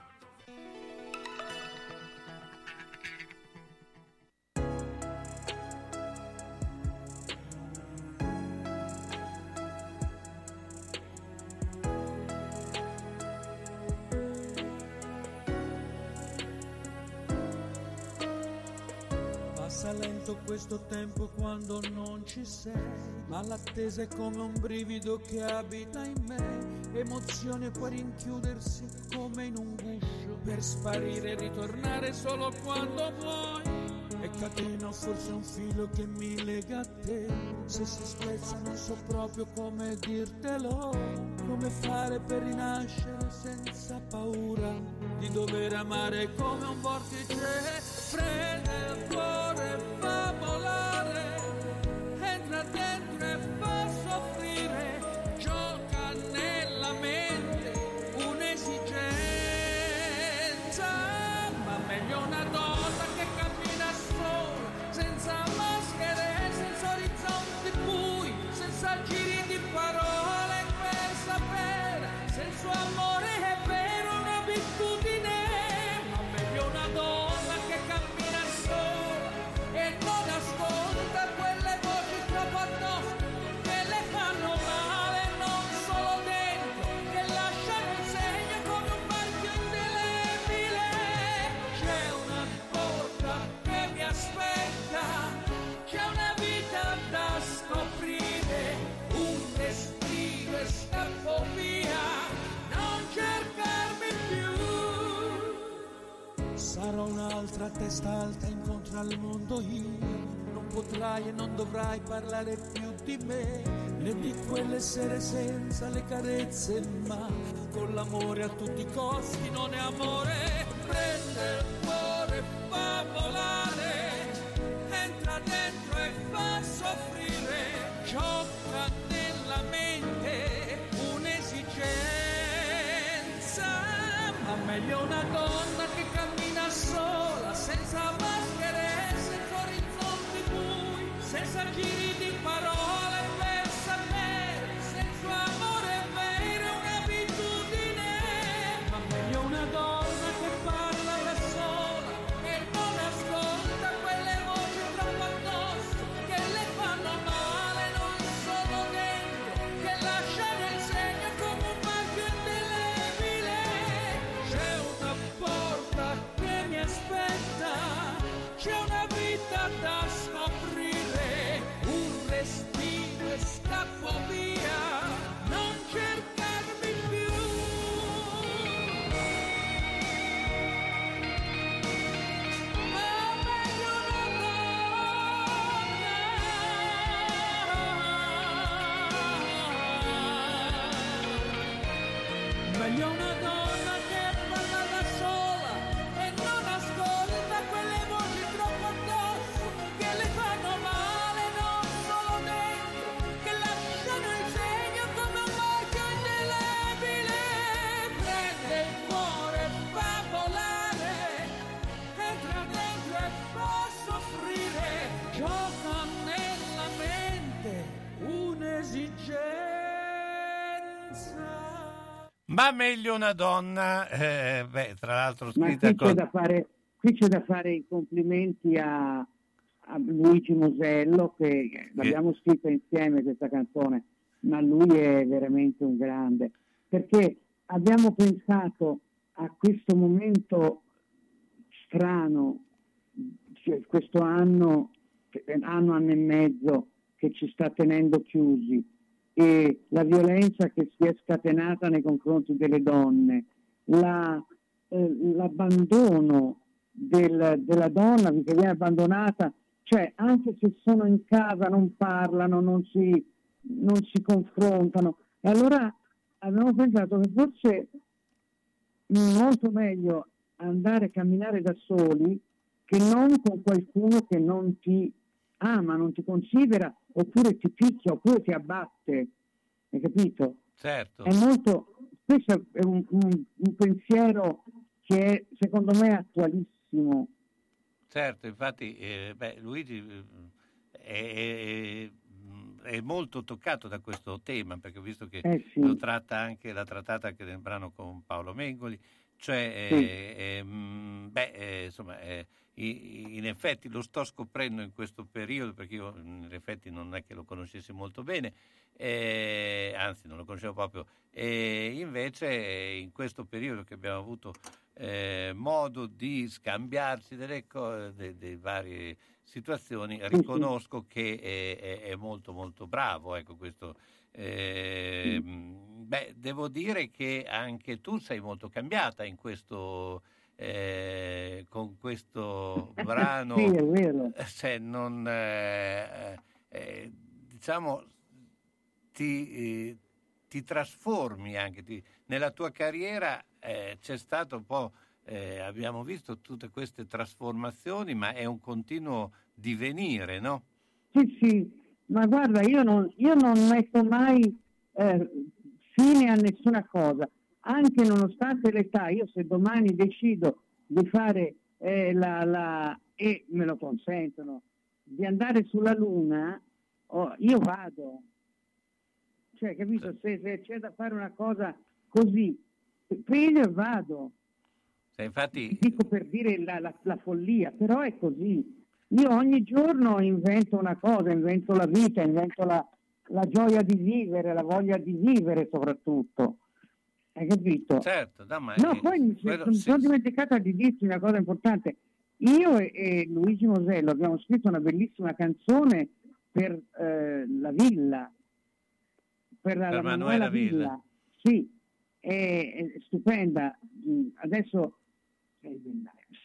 Lento questo tempo quando non ci sei, ma l'attesa è come un brivido che abita in me. Emozione può rinchiudersi come in un guscio, per sparire e ritornare solo quando vuoi. E catena forse un filo che mi lega a te. Se si spezza non so proprio come dirtelo, come fare per rinascere senza paura di dover amare come un vortice. Prende un'altra testa alta incontro al mondo io. Non potrai e non dovrai parlare più di me, né di quelle sere senza le carezze, ma con l'amore a tutti i costi non è amore. Prende il cuore e fa volare, entra dentro e fa soffrire, gioca nella mente un'esigenza, ma meglio una donna che cammina sola, senza maschere, senza orizzonti bui, senza giri di parole Ma meglio una donna, eh, beh, tra l'altro Ma scritta qui c'è, con... da fare, qui c'è da fare i complimenti a, a Luigi Mosello, che l'abbiamo scritta insieme questa canzone, ma lui è veramente un grande, perché abbiamo pensato a questo momento strano, cioè questo anno, anno, anno e mezzo che ci sta tenendo chiusi e la violenza che si è scatenata nei confronti delle donne, la, eh, l'abbandono del- della donna che viene abbandonata, cioè anche se sono in casa non parlano, non si, non si confrontano. E allora abbiamo pensato che forse molto meglio andare a camminare da soli che non con qualcuno che non ti ama, non ti considera, oppure ti picchia, oppure ti abbatte. Hai capito? Certo. È molto, questo è un, un- un pensiero che è, secondo me attualissimo. Certo, infatti, eh, beh, Luigi eh, è- è- è molto toccato da questo tema, perché ho visto che Eh, sì. lo tratta anche, l'ha trattata anche nel brano con Paolo Mengoli, cioè, Sì. eh, ehm, beh, eh, insomma, eh, in effetti lo sto scoprendo in questo periodo, perché io in effetti non è che lo conoscessi molto bene, eh, anzi non lo conoscevo proprio, e invece eh, in questo periodo che abbiamo avuto eh, modo di scambiarci delle cose, de- de varie situazioni, riconosco che è, è- è molto molto bravo, ecco questo. Eh, beh, devo dire che anche tu sei molto cambiata in questo, eh, con questo brano. Sì, è vero. Cioè, non, eh, eh, diciamo, ti, eh, ti trasformi anche. ti- nella tua carriera eh, c'è stato un po', eh, abbiamo visto tutte queste trasformazioni, ma è un continuo divenire, no? Sì, sì, ma guarda, io non, io non metto mai eh, fine a nessuna cosa, anche nonostante l'età. Io se domani decido di fare eh, la, la- e me lo consentono, di andare sulla Luna, oh, io vado. Cioè, capito? Se, se c'è da fare una cosa così, prendo e vado. Cioè, infatti, Dico per dire la, la- la follia, però è così. Io ogni giorno invento una cosa, invento la vita, invento la, la gioia di vivere, la voglia di vivere soprattutto. Hai capito? certo, no, ma No, poi mi sono, sì, sono sì. dimenticata di dirti una cosa importante. Io e, e Luigi Mosello abbiamo scritto una bellissima canzone per eh, la villa, per la, Per la Manuela Manuela Villa. Villa. Sì, è, è stupenda. Mm, Adesso,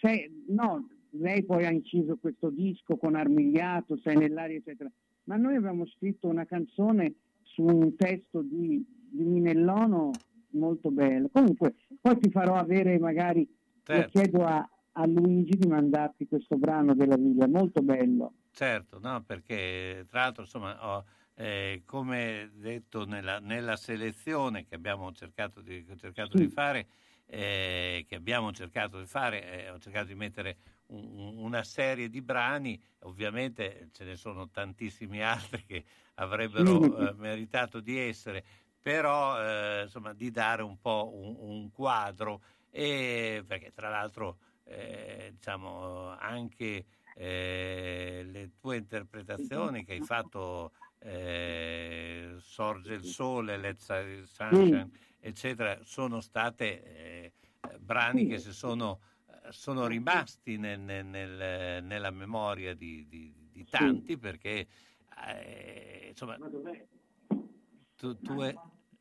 se- no, lei poi ha inciso questo disco con Armigliato, Sei nell'aria, eccetera. Ma noi abbiamo scritto una canzone su un testo di, di Minellono molto bello. Comunque, poi ti farò avere magari, Certo. chiedo a, a Luigi di mandarti questo brano della Villa, molto bello. Certo, no, perché tra l'altro, insomma, ho, eh, come detto nella, nella selezione che abbiamo cercato di, cercato di fare, eh, che abbiamo cercato di fare, eh, ho cercato di mettere una serie di brani, ovviamente ce ne sono tantissimi altri che avrebbero Sì. eh, meritato di essere, però eh, insomma di dare un po' un, un quadro, e, perché tra l'altro eh, diciamo anche eh, le tue interpretazioni che hai fatto eh, Sorge il sole, Let's Sunshine, eccetera, sono state eh, brani che si sono, sono rimasti nel- nel- nel- nella memoria di, di- di tanti perché eh, insomma tu, tu è-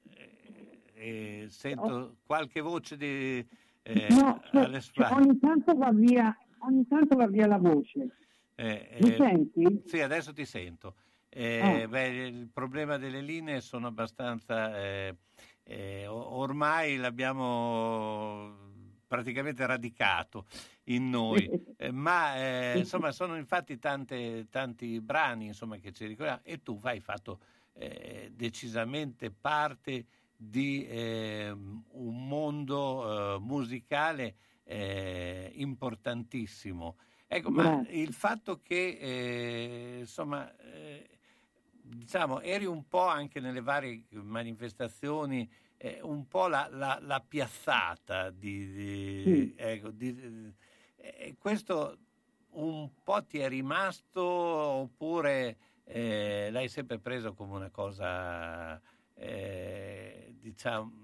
eh, eh, sento qualche voce di eh, no, cioè, alle cioè, spalle. ogni tanto va via, ogni tanto va via la voce. Eh, Mi eh, senti? Sì, adesso ti sento. Eh, Ah. beh, il problema delle linee sono abbastanza... ormai l'abbiamo praticamente radicato in noi, Eh, ma eh, insomma sono infatti tante, tanti brani insomma, che ci ricordiamo e tu hai fatto eh, decisamente parte di eh, un mondo eh, musicale eh, importantissimo. Ecco, ma il fatto che eh, insomma diciamo eri un po' anche nelle varie manifestazioni eh, un po' la, la- la piazzata di, di- Sì. ecco, di- eh, questo un po' ti è rimasto oppure eh, l'hai sempre preso come una cosa eh, diciamo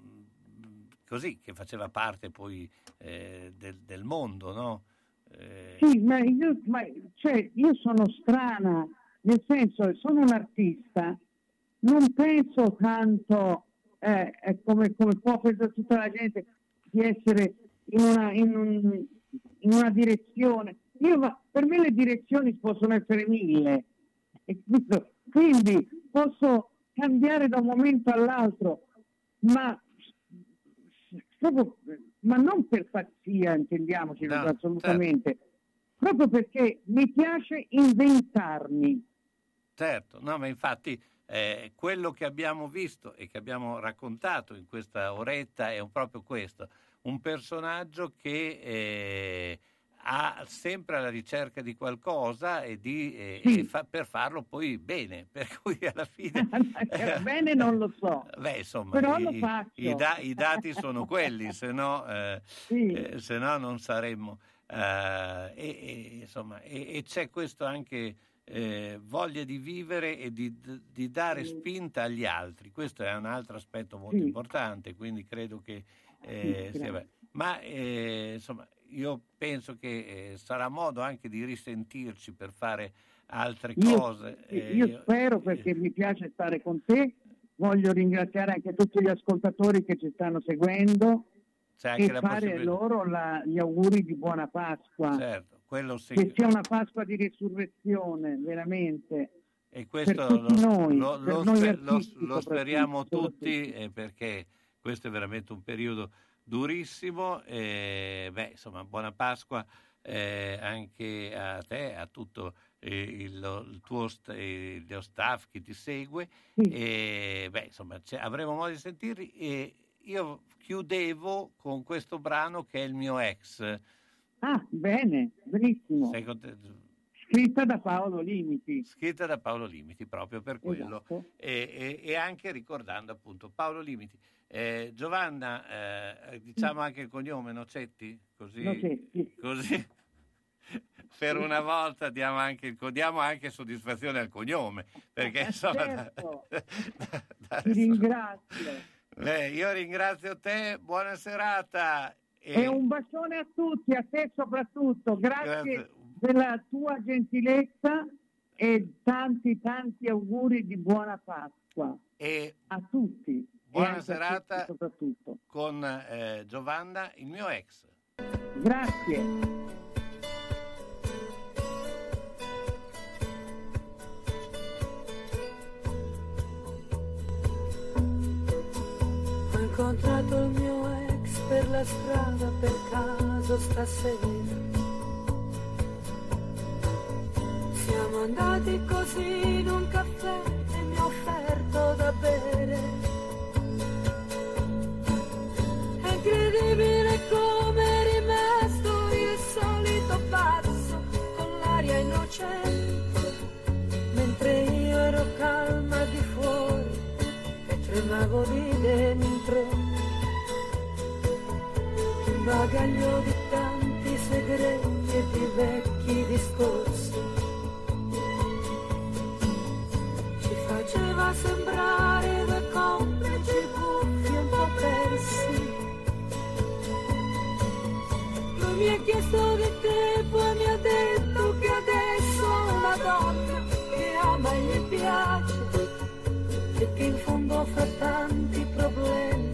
così che faceva parte poi eh, del, del mondo no? Eh, Sì, ma io, ma, cioè, io sono strana, nel senso, sono un artista, non penso tanto, eh, come, come può pensare tutta la gente, di essere in una, in un- in una direzione. Io, per me le direzioni possono essere mille, quindi posso cambiare da un momento all'altro, ma proprio- ma non per pazzia, intendiamoci No, assolutamente, proprio perché mi piace inventarmi. Certo, no, ma infatti eh, quello che abbiamo visto e che abbiamo raccontato in questa oretta è proprio questo, un personaggio che eh, ha sempre alla ricerca di qualcosa e, di, e- Sì. e fa- per farlo poi bene, per cui alla fine... Bene non lo so. Beh, insomma, Però i, lo faccio. i da- i dati sono quelli, se no, eh, eh, se no non saremmo. eh, e, e, insomma, e c'è questo anche eh, voglia di vivere e di, di dare spinta agli altri. Questo è un altro aspetto molto Sì. importante, quindi credo che eh, Sì, sia. Ma eh, insomma, io penso che eh, sarà modo anche di risentirci per fare altre Io, cose. eh, io spero perché mi piace stare con te. Voglio ringraziare anche tutti gli ascoltatori che ci stanno seguendo e fare loro la- gli auguri di buona Pasqua. Certo, quello sì. Che sia una Pasqua di risurrezione, veramente. E questo lo, noi, lo- lo noi spe- lo- lo speriamo tutti eh, perché questo è veramente un periodo durissimo. E, beh, insomma, buona Pasqua eh, anche a te, a tutto eh, il, il tuo st- eh, tuo staff che ti segue. E, beh, insomma, avremo modo di sentirli. E io chiudevo con questo brano che è il mio ex. Ah, bene, benissimo. Sei contento? Scritta da Paolo Limiti. Scritta da Paolo Limiti, proprio per quello. Esatto. E, e- e anche ricordando appunto Paolo Limiti. Eh, Giovanna, eh, diciamo anche il cognome Nocetti? Così, Nocetti. così per una volta diamo anche, il- diamo anche soddisfazione al cognome. Perché insomma, da- Certo. da- da- Ti ringrazio. Eh, io ringrazio te, buona serata. E un bacione a tutti, a te soprattutto. Grazie, Grazie. della tua gentilezza e tanti tanti auguri di buona Pasqua E a tutti. e buona a serata tutti soprattutto. con eh, Giovanna, il mio ex. Grazie. Ho incontrato il mio ex per la strada per caso stasera. Siamo andati così in un caffè e mi ha offerto da bere. È incredibile come è rimasto il solito pazzo con l'aria innocente, mentre io ero calma di fuori e tremavo di dentro. Bagaglio di tanti segreti e di vecchi discorsi. Ci faceva sembrare due complici buffi un po' persi. Lui mi ha chiesto di tempo e mi ha detto che adesso è una donna che ama e gli piace e che in fondo fra tanti problemi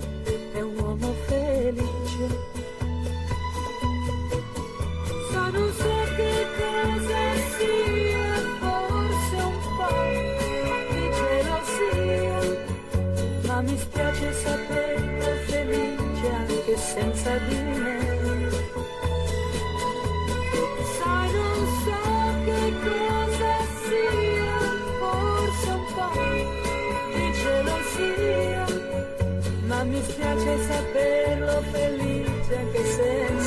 di me. Sai, non so che cosa sia, forse un po' di gelosia, ma mi spiace saperlo felice anche senza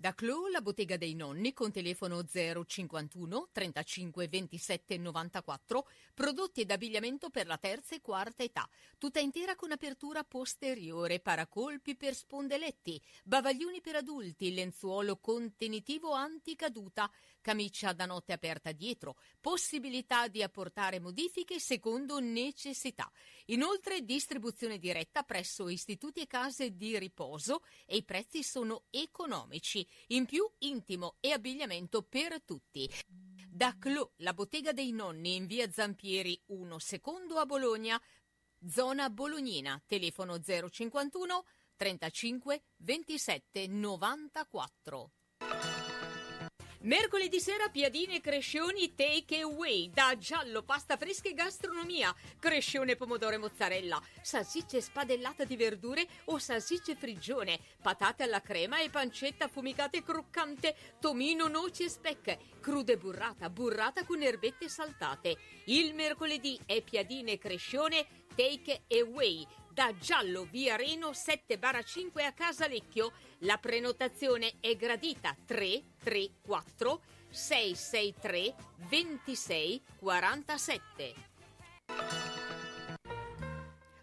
Da Clou, la bottega dei nonni con telefono 051 35 27 94, prodotti ed abbigliamento per la terza e quarta età, tutta intera con apertura posteriore, paracolpi per spondeletti, bavaglioni per adulti, lenzuolo contenitivo anticaduta, camicia da notte aperta dietro, possibilità di apportare modifiche secondo necessità. Inoltre distribuzione diretta presso istituti e case di riposo e i prezzi sono economici. In più intimo e abbigliamento per tutti. Da Clo, la bottega dei nonni in via Zampieri 1 secondo a Bologna, zona bolognina, telefono 051 35 27 94. Mercoledì sera piadine e crescioni take away. Da giallo, pasta fresca e gastronomia, crescione, pomodoro e mozzarella, salsicce spadellata di verdure o salsicce frigione, patate alla crema e pancetta affumicata e croccante, tomino, noci e specche, crude burrata, burrata con erbette saltate. Il mercoledì è piadine e crescione take away da Giallo via Reno 7 5 a Casalecchio. La prenotazione è gradita 334 663 26 47.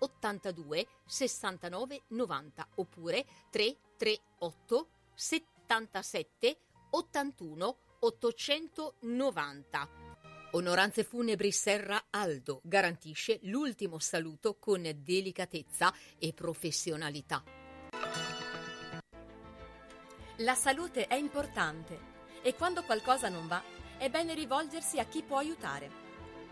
82 69 90 oppure 338 77 81 890. Onoranze Funebri Serra Aldo garantisce l'ultimo saluto con delicatezza e professionalità. La salute è importante e quando qualcosa non va è bene rivolgersi a chi può aiutare.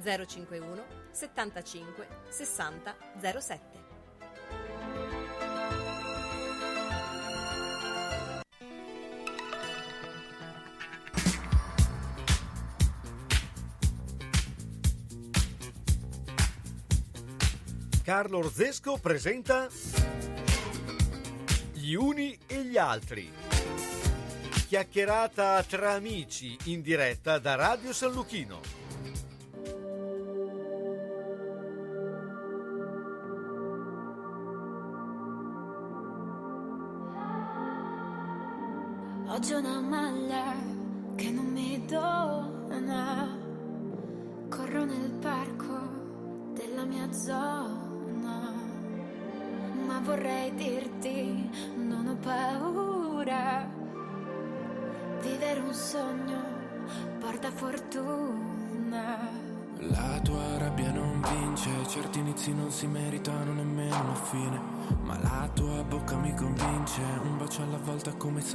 051 75 60 07. Carlo Orzesco presenta Gli uni e gli altri. Chiacchierata tra amici in diretta da Radio San Luchino.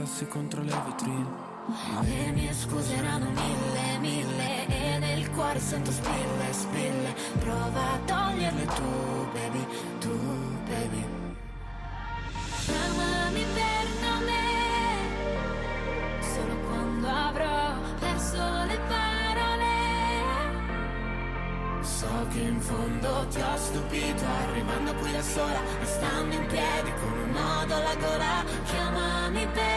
Sassi contro le vetrine. Le mie scuse erano mille, mille E nel cuore sento spille, spille Prova a toglierle tu, baby, tu, baby Chiamami per nome Solo quando avrò perso le parole So che in fondo ti ho stupito, arrivando qui da sola e stando in piedi con un nodo alla gola. Chiamami per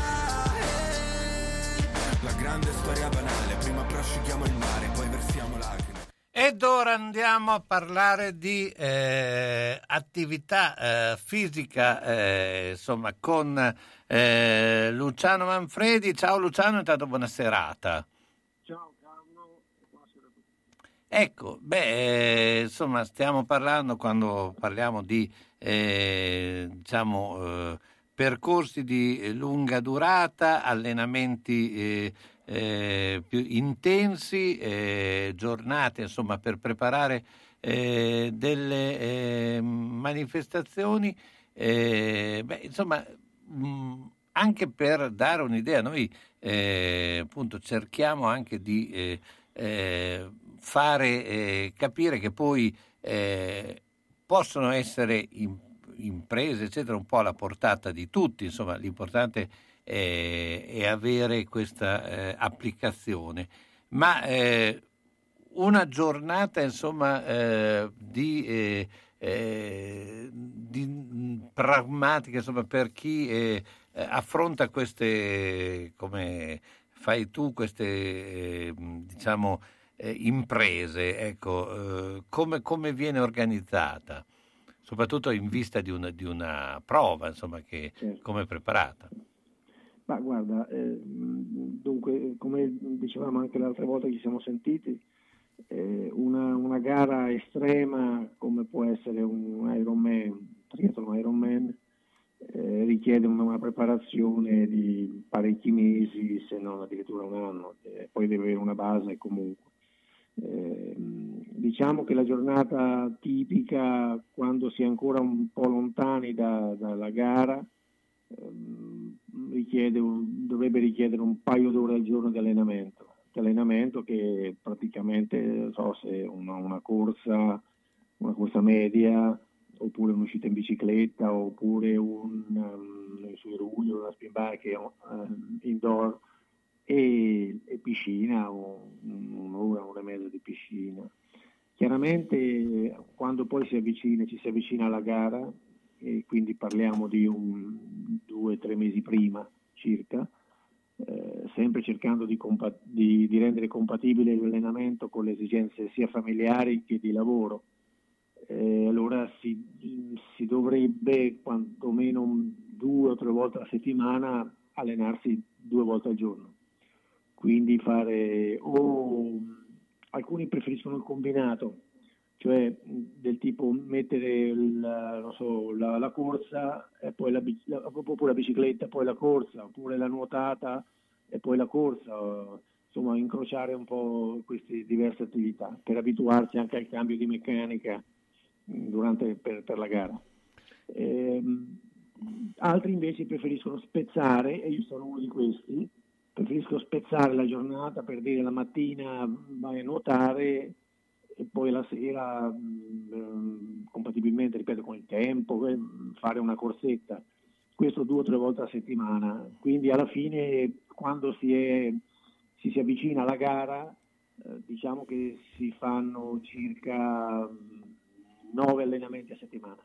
La grande storia banale, prima prosciughiamo il mare, poi versiamo lacrime Ed ora andiamo a parlare di eh, attività eh, fisica, eh, insomma, con eh, Luciano Manfredi. Ciao Luciano, intanto buona serata. Ciao Carlo, buonasera a tutti. Ecco, beh, eh, insomma, stiamo parlando quando parliamo di eh, diciamo, eh, percorsi di lunga durata, allenamenti eh, eh, più intensi, eh, giornate insomma, per preparare delle manifestazioni. beh, insomma, mh, anche per dare un'idea, noi appunto cerchiamo anche di fare eh, capire che poi eh, possono essere in, imprese, eccetera, un po' alla portata di tutti, insomma, l'importante è, è avere questa eh, applicazione. Ma eh, una giornata, insomma, eh, di, eh, di, pragmatica, insomma, per chi affronta queste, come fai tu, queste, diciamo, eh, imprese, ecco, eh, come, come, viene organizzata, soprattutto in vista di una, di una prova, insomma, che, certo. come è preparata? Ma guarda, eh, dunque, come dicevamo anche l'altra volta che ci siamo sentiti, eh, una, una, gara estrema come può essere un Ironman, triathlon Ironman, eh, richiede una, una, preparazione di parecchi mesi, se non addirittura un anno, poi deve avere una base comunque. Eh, diciamo che la giornata tipica, quando si è ancora un po' lontani da, dalla gara, ehm, richiede un, dovrebbe richiedere un paio d'ore al giorno di allenamento. Di allenamento che praticamente so se una, una corsa, una corsa media, oppure un'uscita in bicicletta, oppure un, um, sui rugli, una spin bike um, indoor e, e piscina, un'ora, un'ora e mezza di piscina. Chiaramente quando poi si avvicina, ci si avvicina alla gara, e quindi parliamo di un, due o tre mesi prima circa, eh, sempre cercando di, compa- di, di, rendere compatibile l'allenamento con le esigenze sia familiari che di lavoro. Eh, allora si, si, dovrebbe quantomeno due o tre volte alla settimana allenarsi due volte al giorno quindi fare o alcuni preferiscono il combinato, cioè del tipo mettere il, so, la, la, corsa e poi la, la, oppure la bicicletta, poi la corsa, oppure la nuotata e poi la corsa, insomma incrociare un po' queste diverse attività per abituarsi anche al cambio di meccanica durante, per, per la gara. Ehm, altri invece preferiscono spezzare, e io sono uno di questi, preferisco spezzare la giornata per dire la mattina vai a nuotare e poi la sera mh, mm, compatibilmente ripeto con il tempo eh, fare una corsetta questo due o tre volte a settimana quindi alla fine quando si, è, si, si avvicina alla gara eh, diciamo che si fanno circa mm, nove allenamenti a settimana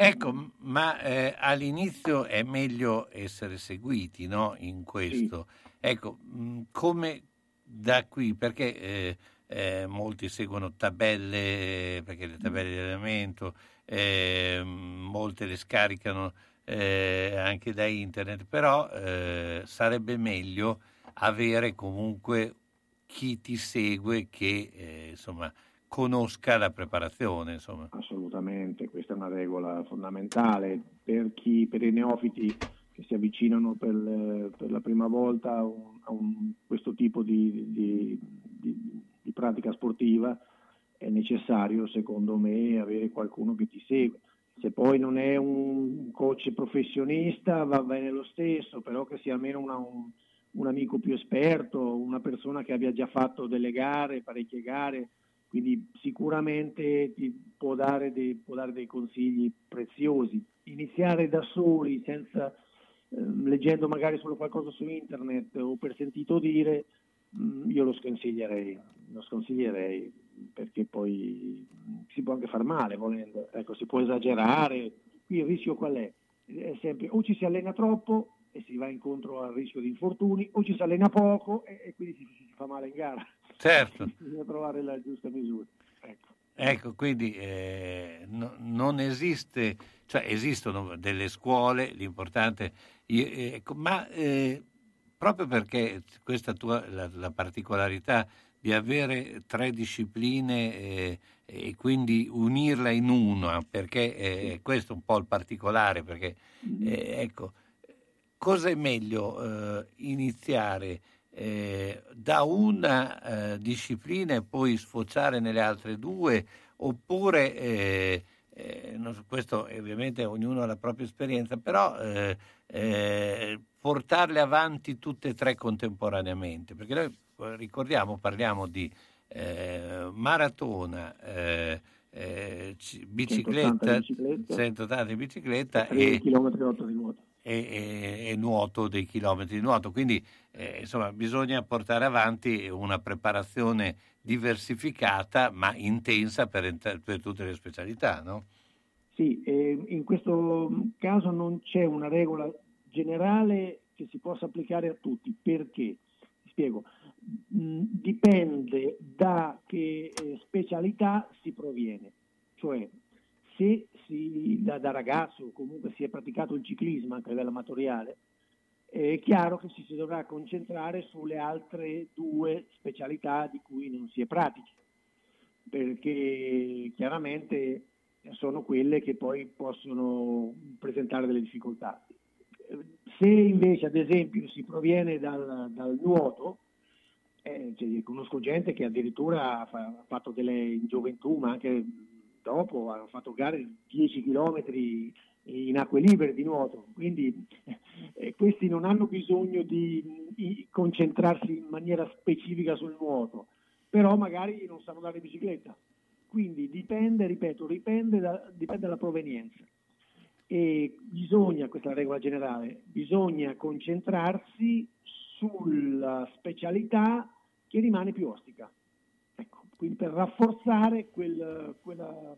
Ecco, ma eh, all'inizio è meglio essere seguiti no? in questo. Sì. Ecco, mm, come da qui, perché eh, eh, molti seguono tabelle, perché le tabelle di allenamento, eh, molte le scaricano eh, anche da internet, però eh, sarebbe meglio avere comunque chi ti segue che eh, insomma conosca la preparazione. Insomma. Assolutamente, questa è una regola fondamentale per chi, per i neofiti che si avvicinano per, per la prima volta a, un, a un, questo tipo di, di, di, di, pratica sportiva è necessario secondo me avere qualcuno che ti segue. Se poi non è un coach professionista va bene lo stesso, però che sia almeno una, un, un amico più esperto, una persona che abbia già fatto delle gare, parecchie gare, quindi sicuramente ti può dare, dei, può dare dei consigli preziosi. Iniziare da soli senza leggendo magari solo qualcosa su internet o per sentito dire, mm, io lo sconsiglierei, lo sconsiglierei perché poi si può anche far male volendo, ecco, si può esagerare, qui il rischio qual è? È sempre o ci si allena troppo e si va incontro al rischio di infortuni o ci si allena poco e, e quindi si, si, fa male in gara. Certo. Bisogna trovare la giusta misura. Ecco. Ecco, quindi eh, no, non esiste, cioè esistono delle scuole, l'importante, eh, ecco, ma eh, proprio perché questa tua, la, la particolarità di avere tre discipline eh, e quindi unirla in una, perché eh, questo è un po' il particolare, perché eh, ecco, cosa è meglio iniziare eh, da una eh, disciplina e poi sfociare nelle altre due, oppure, eh, so, questo ovviamente ognuno ha la propria esperienza, però portarle avanti tutte e tre contemporaneamente, perché noi ricordiamo, parliamo di eh, maratona, eh, eh, bicicletta, 180 di bicicletta e, km di nuoto. E, e, e, nuoto dei chilometri di nuoto. Quindi eh, insomma bisogna portare avanti una preparazione diversificata ma intensa per, per tutte le specialità, no? Sì, in questo caso non c'è una regola generale che si possa applicare a tutti. Perché? Spiego. Mm, dipende da che eh, specialità si proviene, cioè se si, da, da ragazzo comunque si è praticato il ciclismo anche a livello amatoriale, è chiaro che ci si dovrà concentrare sulle altre due specialità di cui non si è pratici, perché chiaramente sono quelle che poi possono presentare delle difficoltà. Se invece ad esempio si proviene dal, dal nuoto, eh, cioè, conosco gente che addirittura ha fatto delle in gioventù, ma anche dopo, hanno fatto gare di 10 km in acque libere di nuoto, quindi eh, questi non hanno bisogno di, di, concentrarsi in maniera specifica sul nuoto, però magari non sanno dare bicicletta. Quindi dipende, ripeto, dipende, da, dipende dalla provenienza. E bisogna, questa è la regola generale, bisogna concentrarsi sulla specialità che rimane più ostica. Quindi per rafforzare quel, quella,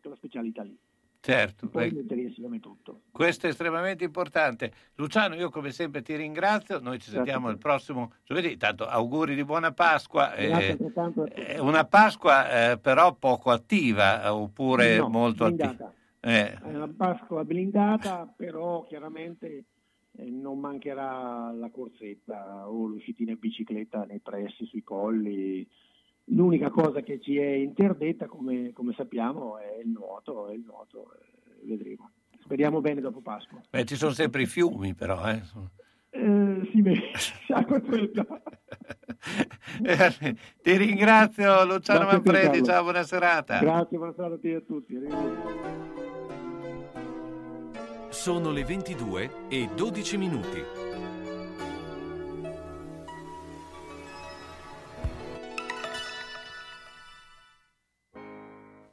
quella specialità lì. Certo. Questo è estremamente importante. Luciano, io come sempre ti ringrazio, noi ci sentiamo Grazie. il prossimo giovedì, tanto auguri di buona Pasqua. Eh, una Pasqua eh, però poco attiva oppure no, molto blindata. attiva? Eh. È una Pasqua blindata, però chiaramente eh, non mancherà la corsetta o l'uscitina in bicicletta nei pressi, sui colli. L'unica cosa che ci è interdetta, come, come sappiamo, è il nuoto, è il nuoto eh, vedremo. Speriamo bene dopo Pasqua. Beh, ci sono sempre i fiumi, però. Eh. Eh, sì, beh, acqua fredda. Eh, ti ringrazio Luciano Grazie Manfredi, ciao, buona serata. Grazie, buona serata a te e a tutti. Sono le 22 e 12 minuti.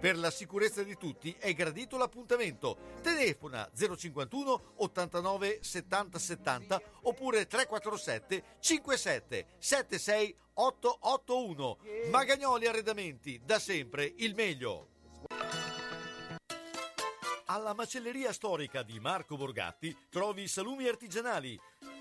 Per la sicurezza di tutti è gradito l'appuntamento. Telefona 051 89 70 70 oppure 347 57 76 881. Magagnoli Arredamenti, da sempre il meglio. Alla macelleria storica di Marco Borgatti trovi salumi artigianali,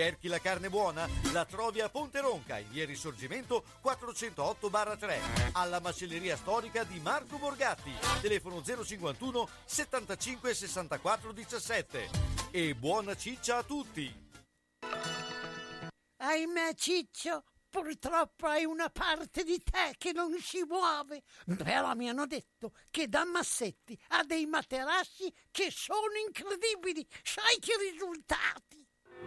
Cerchi la carne buona? La trovi a Ponte Ronca, in via Risorgimento 408-3, alla macelleria storica di Marco Borgatti, telefono 051 75 64 17. E buona ciccia a tutti! Ahimè, Ciccio, purtroppo hai una parte di te che non si muove. Però mi hanno detto che da Massetti ha dei materassi che sono incredibili. Sai che risultati!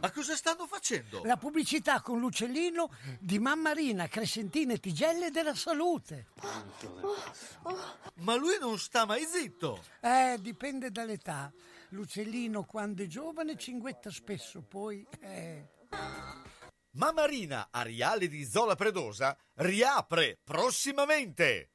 Ma cosa stanno facendo? La pubblicità con l'uccellino di Mammarina, Crescentina e Tigelle della Salute. Ma lui non sta mai zitto. Eh, dipende dall'età. L'uccellino quando è giovane cinguetta spesso, poi... Eh. Mammarina Ariale di Zola Predosa riapre prossimamente.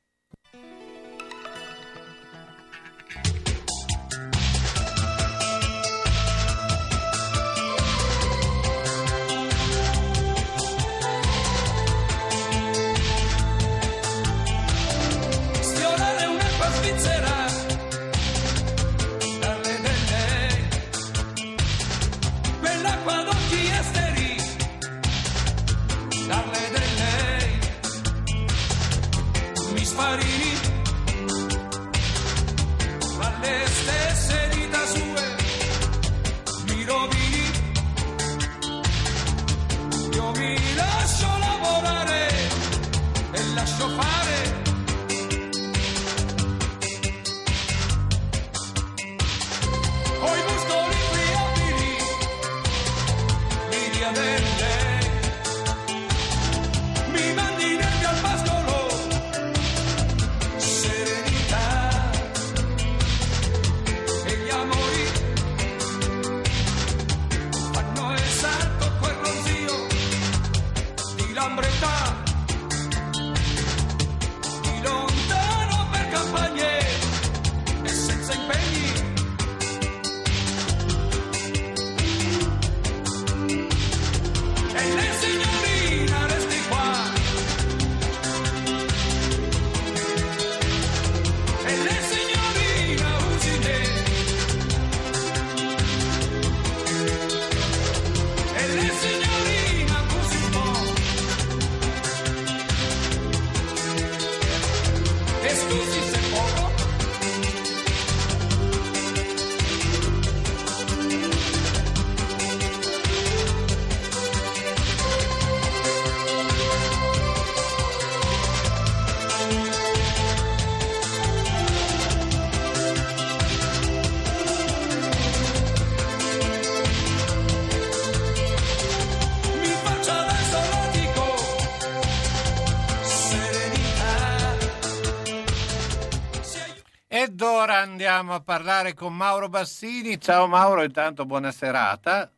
Andiamo a parlare con Mauro Bassini. Ciao Mauro, intanto buona serata.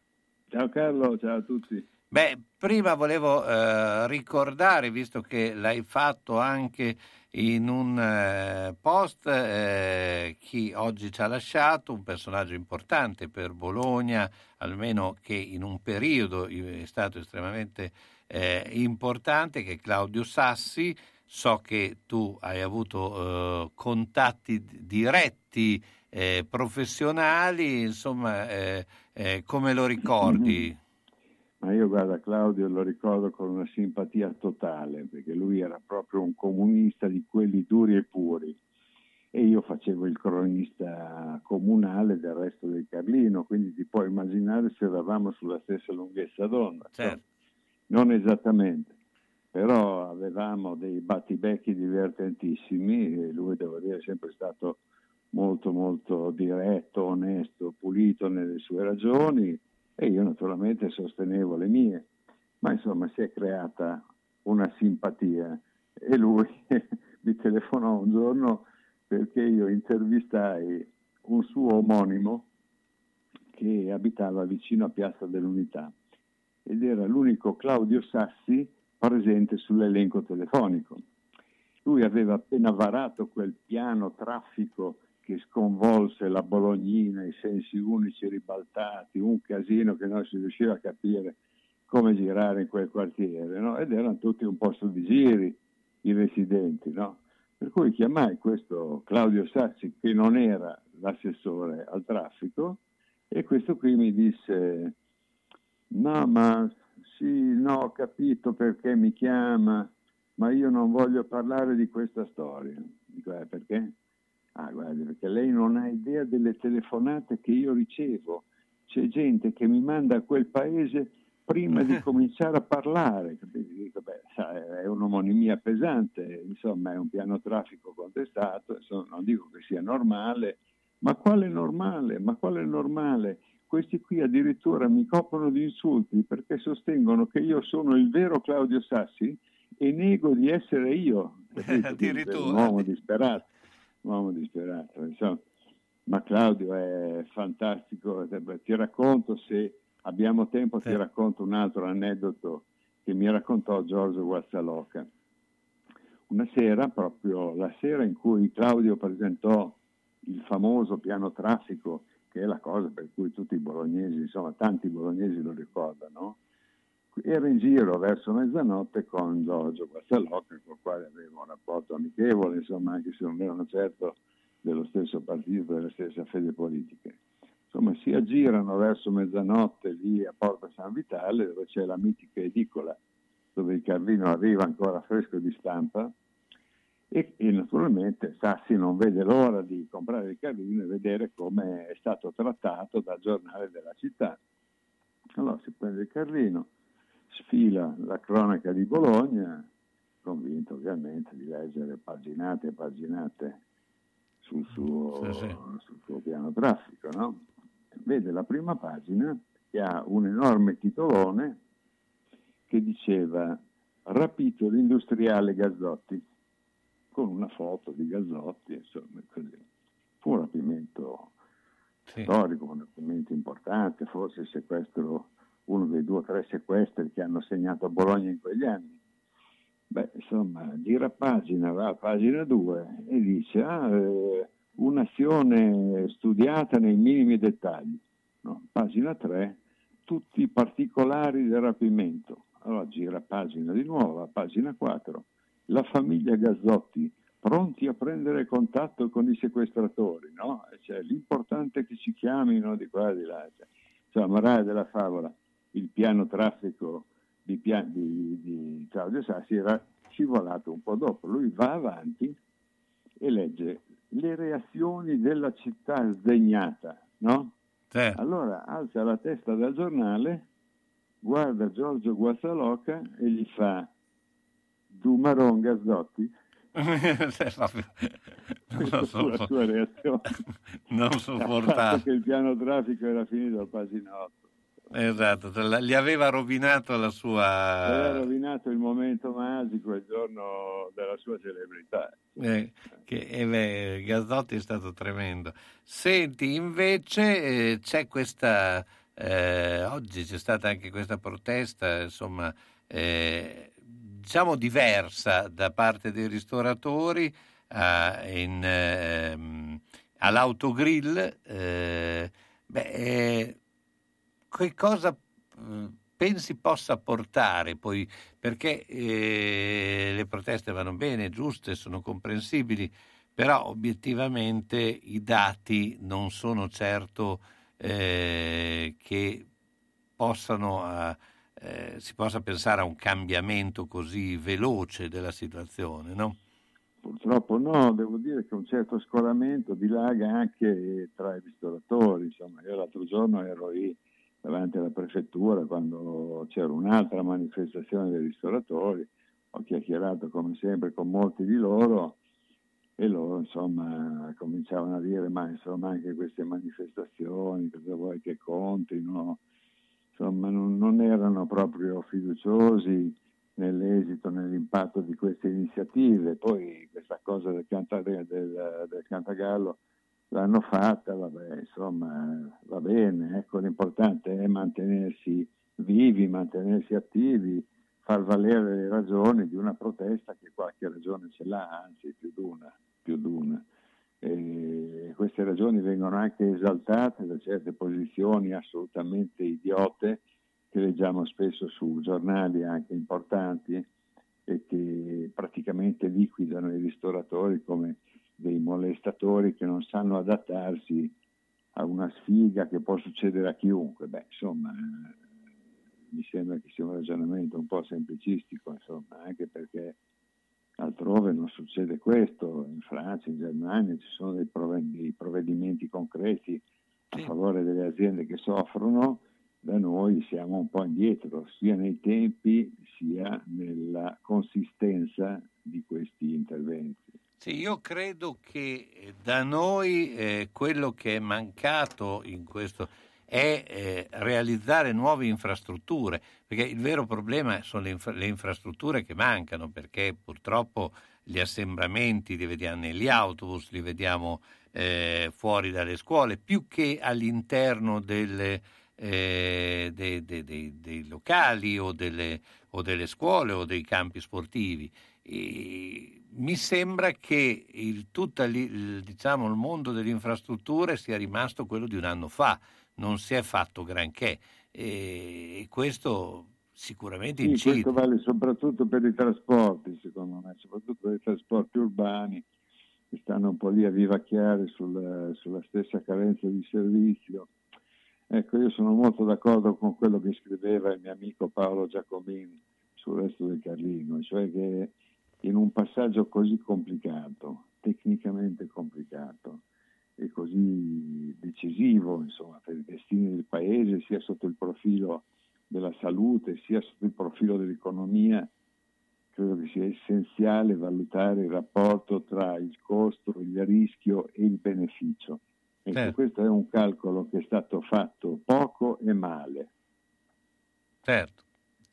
Ciao Carlo, ciao a tutti. Beh, prima volevo eh, ricordare, visto che l'hai fatto anche in un eh, post, eh, chi oggi ci ha lasciato, un personaggio importante per Bologna, almeno che in un periodo è stato estremamente eh, importante, che è Claudio Sassi. So che tu hai avuto eh, contatti diretti eh, professionali, insomma, eh, eh, come lo ricordi? Ma io guarda Claudio lo ricordo con una simpatia totale, perché lui era proprio un comunista di quelli duri e puri. E io facevo il cronista comunale del resto del Carlino, quindi ti puoi immaginare se eravamo sulla stessa lunghezza d'onda. Certo. Non esattamente, però avevamo dei battibecchi divertentissimi e lui, devo dire, è sempre stato molto molto diretto, onesto, pulito nelle sue ragioni e io naturalmente sostenevo le mie, ma insomma si è creata una simpatia. E lui mi telefonò un giorno perché io intervistai un suo omonimo che abitava vicino a Piazza dell'Unità ed era l'unico Claudio Sassi presente sull'elenco telefonico. Lui aveva appena varato quel piano traffico che sconvolse la Bolognina, i sensi unici ribaltati, un casino che non si riusciva a capire come girare in quel quartiere, no? ed erano tutti un posto di giri i residenti. No? Per cui chiamai questo Claudio Sassi, che non era l'assessore al traffico, e questo qui mi disse, no, ma Sì, no, ho capito perché mi chiama, ma io non voglio parlare di questa storia. Dico, eh, perché? Ah, guardi, perché lei non ha idea delle telefonate che io ricevo. C'è gente che mi manda a quel paese prima di cominciare a parlare. Dico, beh, è un'omonimia pesante, insomma è un piano traffico contestato, insomma, non dico che sia normale, ma quale normale? Ma quale normale? Questi qui addirittura mi coprono di insulti perché sostengono che io sono il vero Claudio Sassi e nego di essere io. Addirittura. Un uomo disperato, un uomo disperato, insomma. Ma Claudio è fantastico, ti racconto se abbiamo tempo, ti racconto un altro aneddoto che mi raccontò Giorgio Guazzaloca. Una sera, proprio la sera in cui Claudio presentò il famoso piano traffico, che è la cosa per cui tutti i bolognesi, insomma tanti bolognesi lo ricordano, ero in giro verso mezzanotte con Giorgio Guazzaloca, con il quale avevo un rapporto amichevole, insomma, anche se non erano certo dello stesso partito, della stessa fede politica. Insomma, si aggirano verso mezzanotte lì a Porta San Vitale, dove c'è la mitica edicola, dove il Carlino arriva ancora fresco di stampa, e, e, naturalmente Sassi non vede l'ora di comprare il Carlino e vedere come è stato trattato dal giornale della città. Allora si prende il Carlino, sfila la cronaca di Bologna, convinto ovviamente di leggere paginate e paginate sul suo, sì, sì. sul suo piano traffico, no? vede la prima pagina che ha un enorme titolone che diceva rapito l'industriale Gazzotti con una foto di Gazzotti, insomma, così. Fu un rapimento sì. storico, un rapimento importante, forse il sequestro, uno dei due o tre sequestri che hanno segnato a Bologna in quegli anni. Beh, insomma, gira pagina, va a pagina 2 e dice ah, eh, un'azione studiata nei minimi dettagli. No? Pagina 3, tutti i particolari del rapimento. Allora gira pagina di nuovo, pagina 4 la famiglia Gazzotti pronti a prendere contatto con i sequestratori, no? Cioè, l'importante è che ci chiamino di qua e di là. Cioè, insomma, morale della favola, il piano traffico di, pian- di, di Claudio Sassi era scivolato un po' dopo. Lui va avanti e legge le reazioni della città sdegnata, no? Sì. Allora alza la testa dal giornale, guarda Giorgio Guazzaloca e gli fa Dumaron Gazzotti? Non so, la sua reazione. Non sopportato che il piano traffico era finito a pagina 8 esatto gli aveva rovinato la sua aveva rovinato il momento magico il giorno della sua celebrità. Eh, che, eh, beh, Gazzotti è stato tremendo. Senti invece eh, c'è questa eh, oggi c'è stata anche questa protesta insomma eh, diciamo diversa da parte dei ristoratori uh, in, uh, all'autogrill, uh, beh, che cosa pensi possa portare? Poi, perché eh, le proteste vanno bene, giuste, sono comprensibili, però obiettivamente i dati non sono certo eh, che possano eh, si possa pensare a un cambiamento così veloce della situazione, no? Purtroppo no, devo dire che un certo scolamento dilaga anche tra i ristoratori. Insomma, io l'altro giorno ero lì davanti alla prefettura quando c'era un'altra manifestazione dei ristoratori, ho chiacchierato come sempre con molti di loro e loro insomma cominciavano a dire ma insomma anche queste manifestazioni cosa vuoi che contino insomma, non, non erano proprio fiduciosi nell'esito, nell'impatto di queste iniziative. Poi questa cosa del, canta, del, del Cantagallo l'hanno fatta, vabbè, insomma, va bene, ecco, l'importante è mantenersi vivi, mantenersi attivi, far valere le ragioni di una protesta che qualche ragione ce l'ha, anzi più di una, più di una. E queste ragioni vengono anche esaltate da certe posizioni assolutamente idiote che leggiamo spesso su giornali anche importanti e che praticamente liquidano i ristoratori come dei molestatori che non sanno adattarsi a una sfiga che può succedere a chiunque. Beh, insomma, mi sembra che sia un ragionamento un po' semplicistico, insomma, anche perché altrove non succede questo, in Francia, in Germania ci sono dei provvedimenti concreti a favore delle aziende che soffrono, da noi siamo un po' indietro, sia nei tempi sia nella consistenza di questi interventi. Sì, io credo che eh, da noi eh, quello che è mancato in questo è eh, realizzare nuove infrastrutture, perché il vero problema sono le, infra- le, infrastrutture che mancano, perché purtroppo gli assembramenti li vediamo negli autobus, li vediamo eh, fuori dalle scuole, più che all'interno delle, eh, dei, dei, dei, dei, locali o delle, o delle, scuole o dei campi sportivi. E mi sembra che il, tutto il, diciamo, il mondo delle infrastrutture sia rimasto quello di un anno fa, non si è fatto granché e questo sicuramente sì, incide. Questo vale soprattutto per i trasporti, secondo me, soprattutto per i trasporti urbani che stanno un po' lì a vivacchiare sul, sulla stessa carenza di servizio. Ecco, io sono molto d'accordo con quello che scriveva il mio amico Paolo Giacomin sul resto del Carlino, cioè che in un passaggio così complicato, tecnicamente complicato e così decisivo insomma, per i destini del Paese, sia sotto il profilo della salute, sia sotto il profilo dell'economia, credo che sia essenziale valutare il rapporto tra il costo, il rischio e il beneficio. Ecco, certo. questo è un calcolo che è stato fatto poco e male. Certo.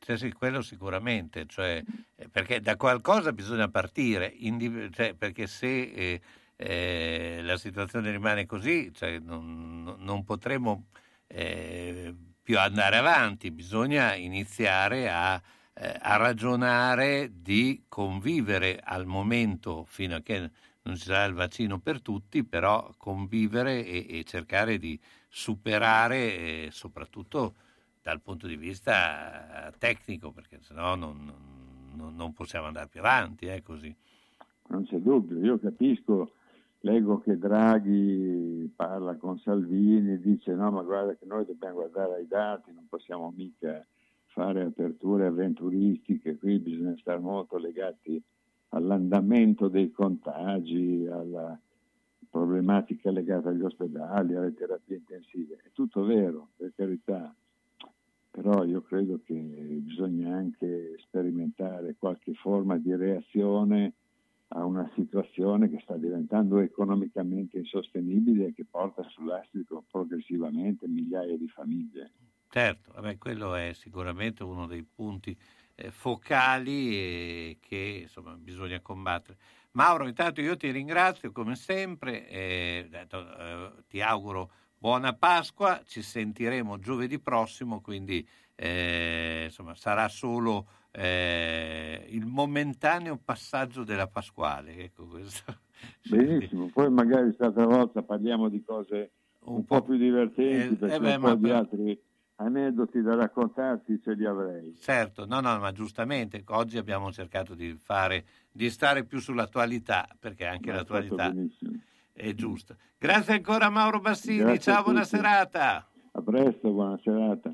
Sì, sì, quello sicuramente, cioè, eh, perché da qualcosa bisogna partire, indiv- cioè, perché se eh, eh, la situazione rimane così, cioè, non, non, potremo eh, più andare avanti, bisogna iniziare a, eh, a, ragionare di convivere al momento fino a che non ci sarà il vaccino per tutti, però convivere e, e cercare di superare eh, soprattutto dal punto di vista tecnico, perché sennò non, non, non possiamo andare più avanti, è così. Non c'è dubbio, io capisco, leggo che Draghi parla con Salvini, dice no ma guarda che noi dobbiamo guardare ai dati, non possiamo mica fare aperture avventuristiche, qui bisogna stare molto legati all'andamento dei contagi, alla problematica legata agli ospedali, alle terapie intensive. È tutto vero, per carità, però io credo che bisogna anche sperimentare qualche forma di reazione a una situazione che sta diventando economicamente insostenibile e che porta sull'astrico progressivamente migliaia di famiglie. Certo, vabbè, quello è sicuramente uno dei punti eh, focali eh, che insomma, bisogna combattere. Mauro, intanto io ti ringrazio come sempre, eh, ti auguro buona Pasqua, ci sentiremo giovedì prossimo, quindi eh, insomma, sarà solo eh, il momentaneo passaggio della Pasquale. Ecco questo. Benissimo, poi magari stata volta parliamo di cose un, un po', po', più divertenti, eh, perché eh beh, un po' di per... altri aneddoti da raccontarti ce li avrei. Certo, no, no, ma giustamente oggi abbiamo cercato di fare, di stare più sull'attualità, perché anche ma l'attualità è giusta. Grazie ancora Mauro Bassini, Grazie ciao, buona serata. A presto, buona serata.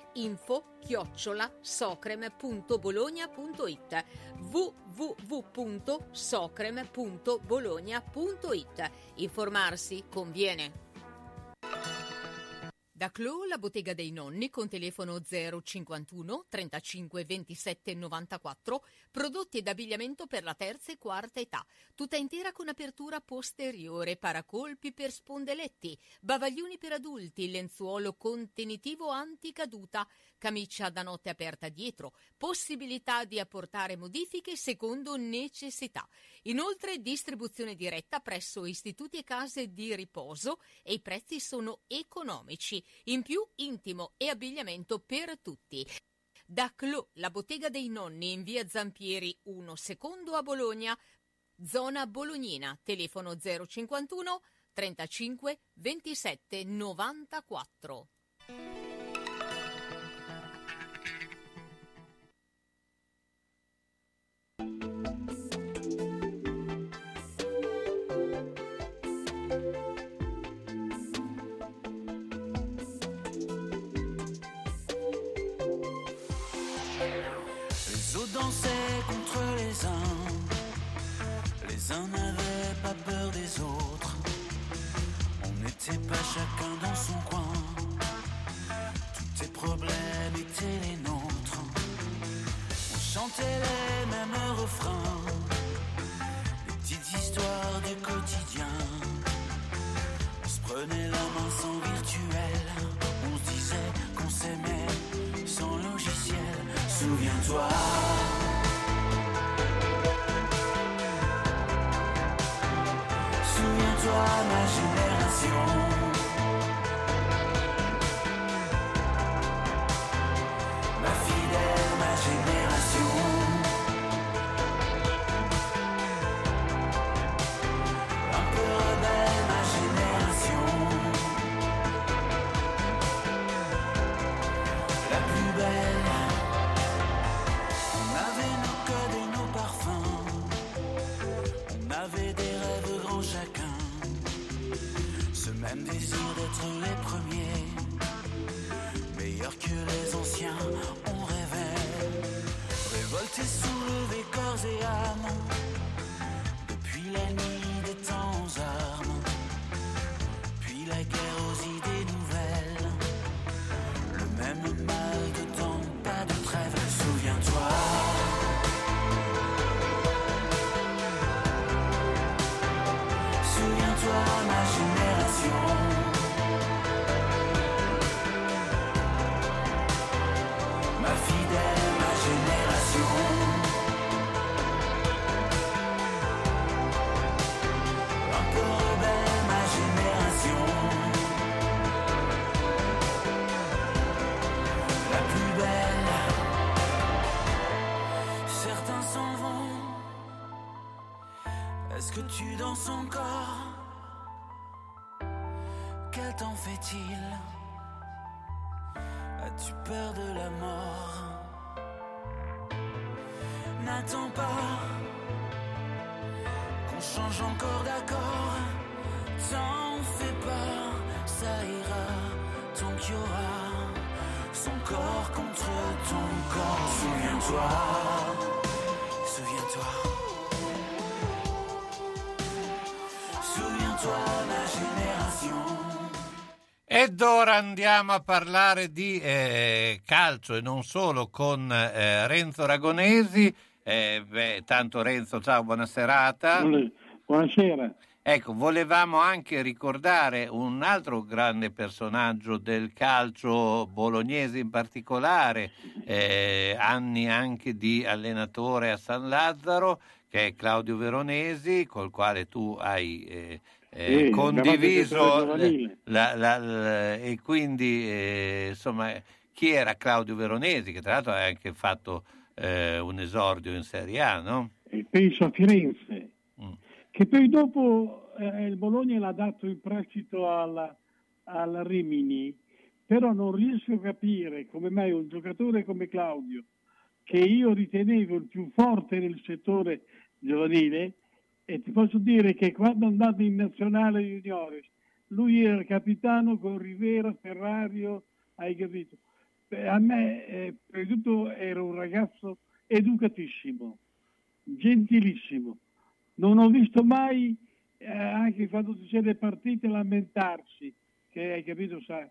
info chiocciola socrem.bologna.it www.socrem.bologna.it Informarsi conviene. Da Clo, la bottega dei nonni con telefono 051 35 27 94, prodotti ed abbigliamento per la terza e quarta età, tutta intera con apertura posteriore, paracolpi per spondeletti, bavaglioni per adulti, lenzuolo contenitivo anticaduta, camicia da notte aperta dietro, possibilità di apportare modifiche secondo necessità. Inoltre distribuzione diretta presso istituti e case di riposo e i prezzi sono economici. In più intimo e abbigliamento per tutti. Da Clo, la bottega dei nonni in via Zampieri 1 secondo a Bologna, zona bolognina, telefono 051 35 27 94. Uns n'avaient pas peur des autres. On n'était pas chacun dans son coin. Tous tes problèmes étaient les nôtres. On chantait les mêmes refrains. Des petites histoires du quotidien. On se prenait la main sans virtuel. On se disait qu'on s'aimait sans logiciel. Souviens-toi, Désir d'être les premiers. Meilleurs que les anciens, on rêvait. Révoltés, soulevés, corps et âme. Est-ce que tu danses encore? Quel temps fait-il? As-tu peur de la mort? N'attends pas qu'on change encore d'accord. T'en fais pas, ça ira. Tant qu'il y aura son corps contre ton corps. Souviens-toi, Ed ora andiamo a parlare di eh, calcio e non solo con eh, Renzo Ragonesi. Eh, beh, tanto Renzo, ciao, buona serata. Buonasera. Ecco, volevamo anche ricordare un altro grande personaggio del calcio bolognese in particolare, eh, anni anche di allenatore a San Lazzaro, che è Claudio Veronesi, col quale tu hai eh, Sì, condiviso la- la- la- e quindi eh, insomma chi era Claudio Veronesi, che tra l'altro ha anche fatto eh, un esordio in Serie A, no? E penso a Firenze, Mm. che poi dopo eh, il Bologna l'ha dato in prestito alla- al Rimini, però non riesco a capire come mai un giocatore come Claudio, che io ritenevo il più forte nel settore giovanile, e ti posso dire che quando è andato in nazionale juniores, lui era capitano con Rivera, Ferrario, hai capito? A me, eh, prima di tutto, era un ragazzo educatissimo, gentilissimo. Non ho visto mai, eh, anche quando ci siete partite, lamentarsi, che hai capito, sa.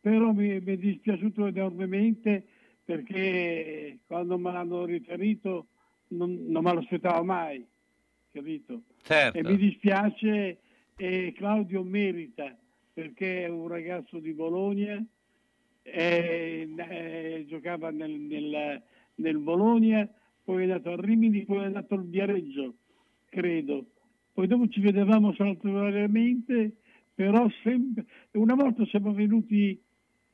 Però mi, mi è dispiaciuto enormemente perché quando me l'hanno riferito non, non me lo aspettavo mai, capito? Certo. E mi dispiace e Claudio merita perché è un ragazzo di Bologna, e, eh, giocava nel, nel- nel Bologna, poi è andato a Rimini, poi è andato al Viareggio, credo. Poi dopo ci vedevamo saltuariamente, però sempre, una volta siamo venuti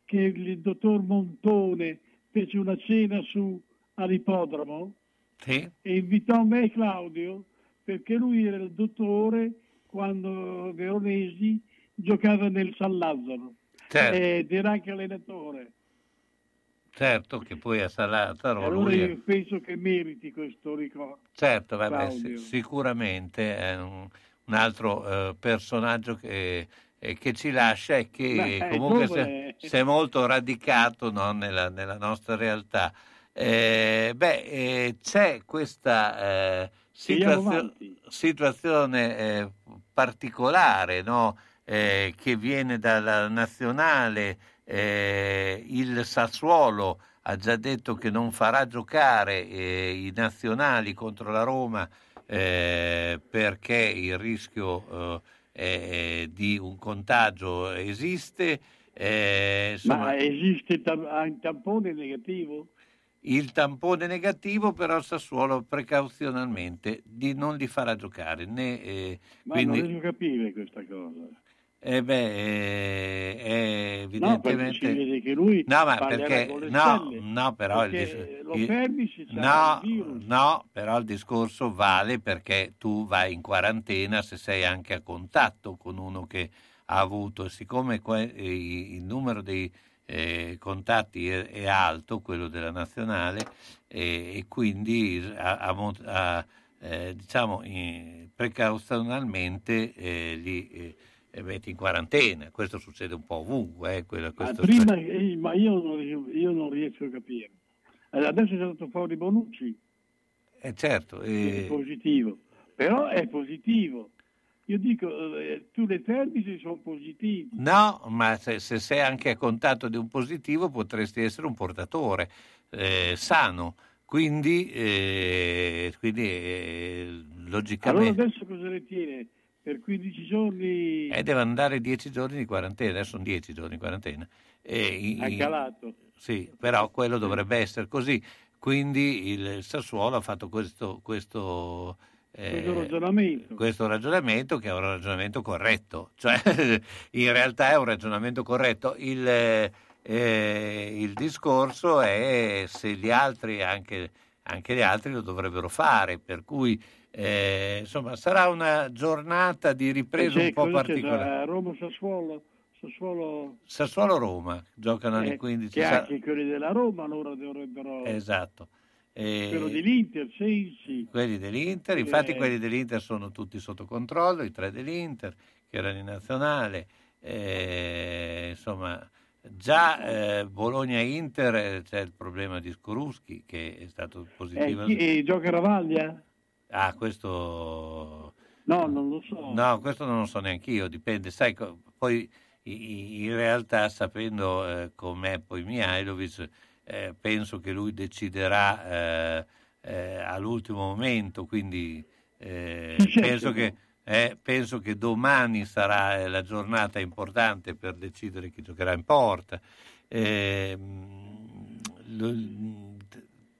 che il dottor Montone fece una cena su all'ippodromo Sì. e invitò me e Claudio perché lui era il dottore quando Veronesi giocava nel San Lazzaro Certo. ed era anche allenatore. Certo che poi a Salataro allora lui io penso che meriti questo ricordo. Certo, vabbè, sicuramente è un, un altro eh, personaggio che, eh, che ci lascia e che Beh, è comunque si è, molto radicato no, nella, nella nostra realtà. Eh, beh, eh, c'è questa eh, situazio- situazione eh, particolare no, eh, che viene dalla nazionale. eh, il Sassuolo ha già detto che non farà giocare eh, i nazionali contro la Roma eh, perché il rischio eh, di un contagio esiste. insomma, Ma esiste tam- un tampone negativo? Il tampone negativo, però Sassuolo precauzionalmente di non li farà giocare. Né, eh, Ma quindi, non riesco a capire questa cosa. eh beh, eh, No, perché evidentemente... vede che lui No, ma perché no, no, però il, Perché dis- lo il- no, il virus. no, però il discorso vale perché tu vai in quarantena se sei anche a contatto con uno che ha avuto, siccome que- eh, il numero dei eh, contatti è, è alto, quello della nazionale, e, e quindi a, a a, eh, diciamo in- precauzionalmente eh, li eh, metti in quarantena. Questo succede un po' ovunque. eh, quello- Ma prima, eh, ma io non, io non riesco a capire. Adesso è stato fuori Bonucci, Eh, certo, è positivo, però è positivo. Io dico, eh, tu le termici sono positivi. no, ma se, se sei anche a contatto di un positivo potresti essere un portatore eh, sano, quindi, eh, quindi eh, Allora logicamente adesso cosa ne tiene? Per 15 giorni eh, deve andare 10 giorni di quarantena, adesso sono 10 giorni di quarantena. E i- ha calato. Sì, però quello dovrebbe essere così. Quindi il Sassuolo ha fatto questo, questo, eh, Questo ragionamento. questo ragionamento che è un ragionamento corretto, cioè in realtà è un ragionamento corretto. Il, eh, il discorso è se gli altri, anche, anche gli altri lo dovrebbero fare, per cui eh, insomma sarà una giornata di ripresa C'è- un po' particolare. Roma Sassuolo, Sassuolo Sassuolo-Roma giocano alle eh, 15. che sa- anche quelli della Roma allora dovrebbero Esatto. Quello dell'Inter, Sensi. quelli dell'Inter, infatti Eh. quelli dell'Inter sono tutti sotto controllo, i tre dell'Inter che erano in nazionale, eh, insomma già eh, Bologna-Inter eh, c'è il problema di Skoruschi che è stato Eh, positivo. chi- e gioca Ravaglia? Ah, questo... No, non lo so. No, questo non lo so neanche io, dipende, sai, poi in realtà sapendo eh, com'è poi Mihailovic, eh, penso che lui deciderà eh, eh, all'ultimo momento, quindi eh, penso, che, eh, penso che domani sarà eh, la giornata importante per decidere chi giocherà in porta. Ehm, lo-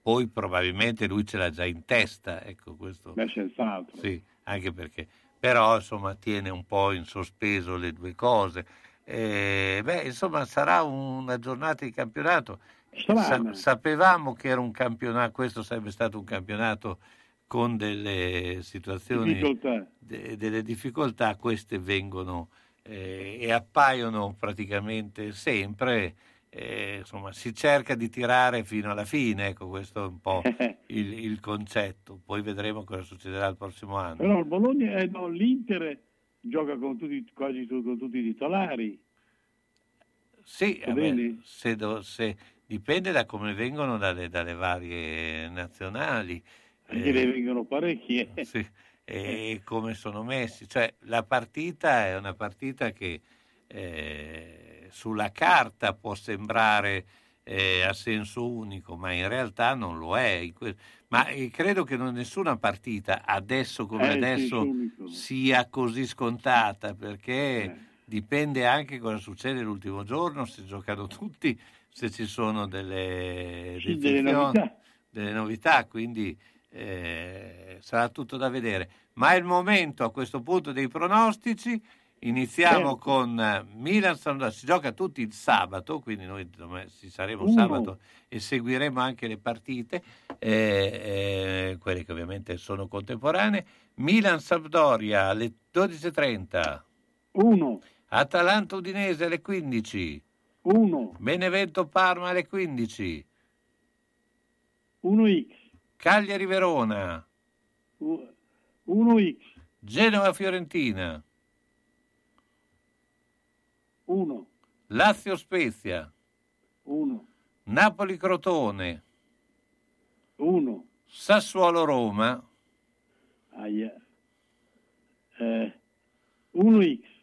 poi probabilmente lui ce l'ha già in testa, ecco questo. Beh, senz'altro. Sì, anche perché, però insomma tiene un po' in sospeso le due cose. Eh, beh, insomma, sarà una giornata di campionato. Sa- sapevamo che era un campionato, questo sarebbe stato un campionato con delle situazioni, Difficoltà. de- delle difficoltà, queste vengono eh, e appaiono praticamente sempre. eh, insomma, si cerca di tirare fino alla fine, ecco, questo è un po' il, il concetto. Poi vedremo cosa succederà il prossimo anno. Però il Bologna, eh, no, l'Inter gioca con tutti, quasi con tutti i titolari. Sì, Va vabbè, se do- se- dipende da come vengono dalle, dalle varie nazionali. Anche eh, ne vengono parecchie. sì, e come sono messi. Cioè, la partita è una partita che eh, sulla carta può sembrare eh, a senso unico, ma in realtà non lo è. Ma eh, credo che non nessuna partita adesso come Eh, adesso sia così scontata, perché dipende anche cosa succede l'ultimo giorno, se giocano tutti, se ci sono delle, Sì, delle novità. delle novità, quindi eh, sarà tutto da vedere. Ma è il momento a questo punto dei pronostici. Iniziamo Certo. con eh, Milan Sampdoria. Si gioca tutti il sabato, quindi noi ci saremo Uno. sabato e seguiremo anche le partite, eh, eh, quelle che ovviamente sono contemporanee. Milan Sampdoria alle 12.30. 1. Atalanta Udinese alle 15. 1. Benevento Parma alle 15. 1x. Cagliari Verona. 1x. Genova Fiorentina. 1. Lazio Spezia. 1. Napoli Crotone. 1. Sassuolo Roma. Aia. Eh, 1x.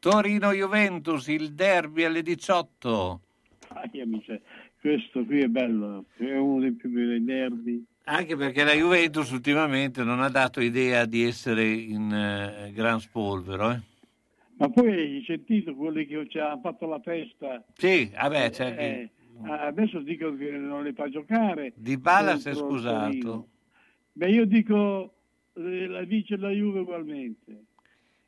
Torino Juventus, il derby alle 18. Aia, mica. Questo qui è bello, è uno dei più bei derby. Anche perché la Juventus ultimamente non ha dato idea di essere in eh, gran spolvero. eh. Ma poi hai sentito quelli che ci hanno fatto la festa? Sì, vabbè, c'è Eh, adesso dicono che non le fa giocare. Di Bala si è scusato. Torino. Beh, io dico eh, la vince la Juve ugualmente.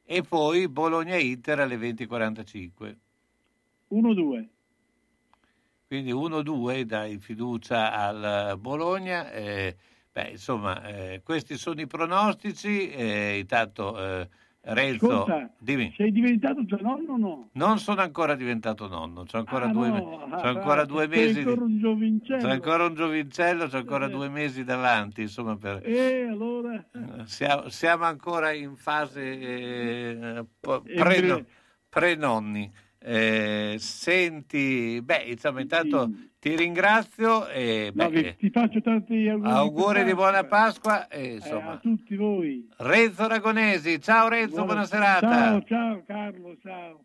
E poi Bologna-Inter alle 20.45. 1-2. Quindi 1-2 dai fiducia al Bologna. eh, beh, insomma, eh, questi sono i pronostici. eh, intanto eh, Renzo, Ascolta, dimmi. sei diventato già nonno o no? Non sono ancora diventato nonno, c'ho ancora, Ah, due, no, c'ho ancora ah, due mesi. ancora un giovincello. C'ho ancora un giovincello, c'ho ancora Eh. due mesi davanti, insomma, per, E allora? siamo, siamo ancora in fase eh, pre- pre-nonni. Eh, senti, beh, insomma, intanto ti ringrazio e No, beh, vi- ti faccio tanti auguri. auguri di buona Pasqua. E Eh, insomma, a tutti voi. Renzo Ragonesi, ciao Renzo, buona serata. Ciao, ciao Carlo, ciao.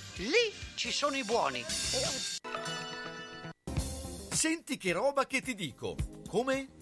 Lì ci sono i buoni. Senti che roba che ti dico. Come?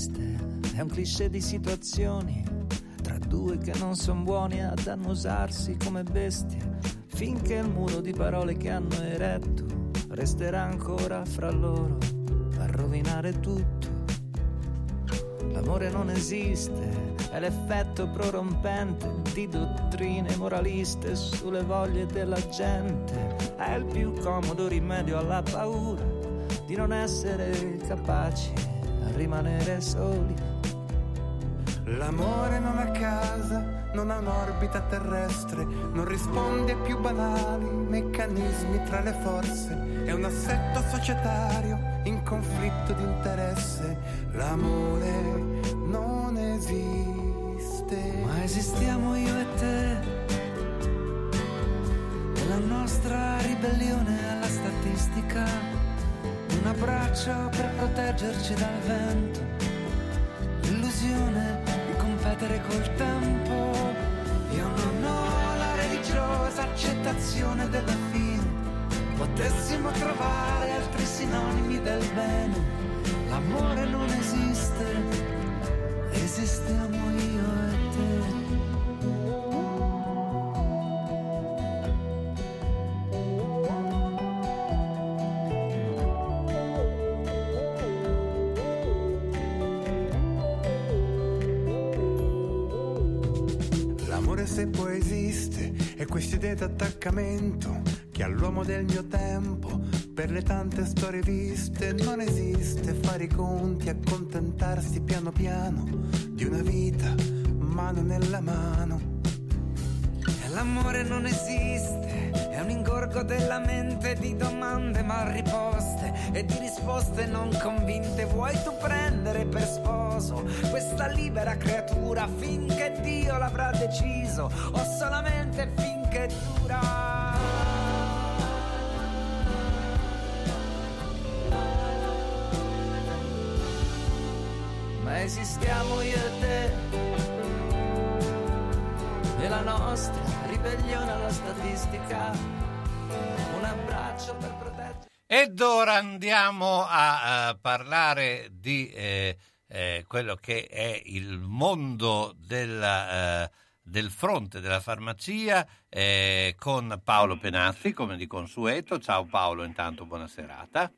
Esiste, è un cliché di situazioni tra due che non sono buoni ad annusarsi come bestie, finché il muro di parole che hanno eretto resterà ancora fra loro a rovinare tutto. L'amore non esiste, è l'effetto prorompente di dottrine moraliste sulle voglie della gente. È il più comodo rimedio alla paura di non essere capaci a rimanere soli. L'amore non ha casa, non ha un'orbita terrestre, non risponde ai più banali meccanismi tra le forze, è un assetto societario in conflitto di interesse. L'amore non esiste. Ma esistiamo io e te, e la nostra ribellione alla statistica, un abbraccio per proteggerci dal vento, l'illusione di competere col tempo. Io non ho la religiosa accettazione della fine, potessimo trovare altri sinonimi del bene. L'amore non esiste, esistiamo io d'attaccamento che all'uomo del mio tempo, per le tante storie viste, non esiste fare i conti, accontentarsi piano piano di una vita, mano nella mano. E l'amore non esiste, è un ingorgo della mente di domande mal riposte e di risposte non convinte. Vuoi tu prendere per sposo questa libera creatura finché Dio l'avrà deciso o solamente finché dura? Esistiamo io e te e la nostra ribellione alla statistica. Un abbraccio per proteggere. Ed ora andiamo a, eh, parlare di eh, eh, quello che è il mondo della, eh, del fronte della farmacia eh, con Paolo Penazzi, come di consueto. Ciao Paolo, intanto buona serata.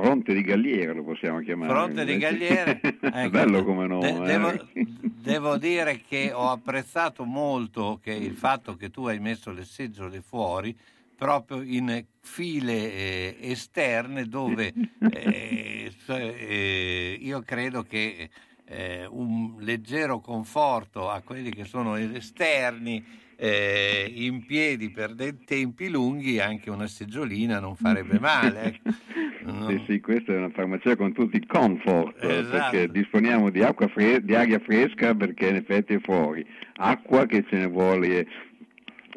Fronte di Galliera lo possiamo chiamare. Fronte di invece. Galliere. Ecco, Bello come nome. de- devo, eh. devo dire che ho apprezzato molto che il fatto che tu hai messo le seggiole fuori proprio in file eh, esterne dove eh, eh, io credo che eh, un leggero conforto a quelli che sono esterni eh, in piedi per dei tempi lunghi anche una seggiolina non farebbe male ecco. Sì, sì, questa è una farmacia con tutti i comfort, Esatto. perché disponiamo di, acqua fre- di aria fresca perché in effetti è fuori, acqua che ce ne vuole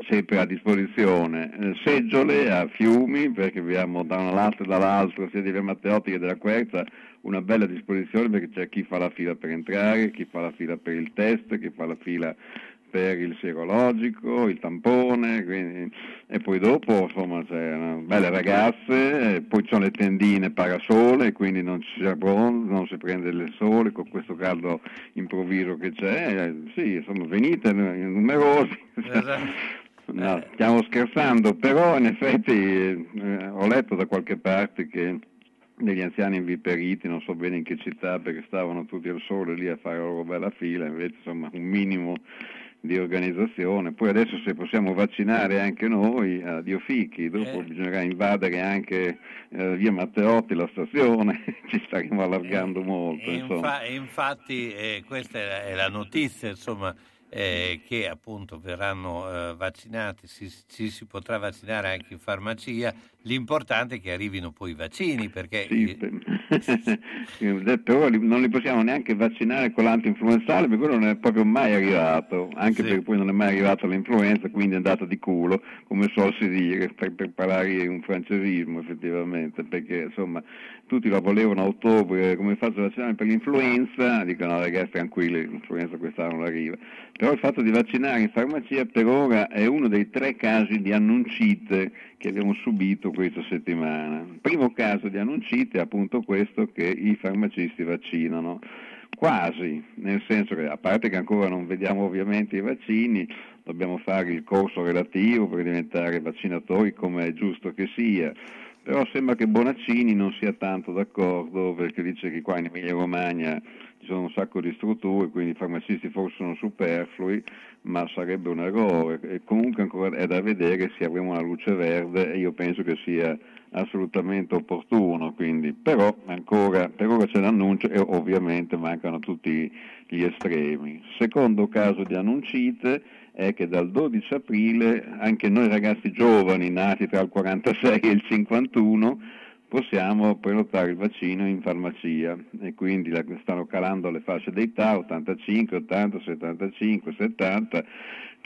sempre a disposizione, eh, seggiole a fiumi perché abbiamo da un lato e dall'altro sia di Via Matteotti che della Quercia una bella disposizione perché c'è chi fa la fila per entrare, chi fa la fila per il test, chi fa la fila per il serologico, il tampone, quindi- e poi dopo insomma c'è belle ragazze, poi ci sono le tendine parasole, quindi non si abbronza, non si prende il sole con questo caldo improvviso che c'è, sì, insomma venite numerosi. No, stiamo scherzando, però in effetti eh, ho letto da qualche parte che degli anziani inviperiti, non so bene in che città, perché stavano tutti al sole lì a fare la loro bella fila, invece insomma un minimo di organizzazione. Poi adesso se possiamo vaccinare anche noi, addio fichi, dopo Eh. bisognerà invadere anche eh, via Matteotti, la stazione, ci staremo allargando molto. E infa- infatti eh, questa è la, è la notizia, insomma, eh, che appunto verranno eh, vaccinati, si, ci si potrà vaccinare anche in farmacia. L'importante è che arrivino poi i vaccini, perché Sì, per- però non li possiamo neanche vaccinare con l'anti-influenzale perché quello non è proprio mai arrivato, anche perché poi non è mai arrivata l'influenza, quindi è andata di culo, come suol si dire, per, per parlare un francesismo effettivamente, perché insomma tutti la volevano a ottobre, come faccio a vaccinare per l'influenza? Dicono no ragazzi tranquilli, l'influenza quest'anno non arriva. Però il fatto di vaccinare in farmacia per ora è uno dei tre casi di annuncite che abbiamo subito questa settimana. Primo caso di annuncite è appunto questo che i farmacisti vaccinano. quasi, nel senso che a parte che ancora non vediamo ovviamente i vaccini, dobbiamo fare il corso relativo per diventare vaccinatori come è giusto che sia. Però sembra che Bonaccini non sia tanto d'accordo perché dice che qua in Emilia Romagna ci sono un sacco di strutture, quindi i farmacisti forse sono superflui, ma sarebbe un errore. E comunque ancora è da vedere se avremo una luce verde e io penso che sia assolutamente opportuno, quindi, però ancora, per ora c'è l'annuncio e ovviamente mancano tutti gli estremi. Secondo caso di annuncite è che dal 12 aprile anche noi ragazzi giovani nati tra il 46 e il 51 possiamo prenotare il vaccino in farmacia e quindi stanno calando le fasce di età 85, 80, 75, 70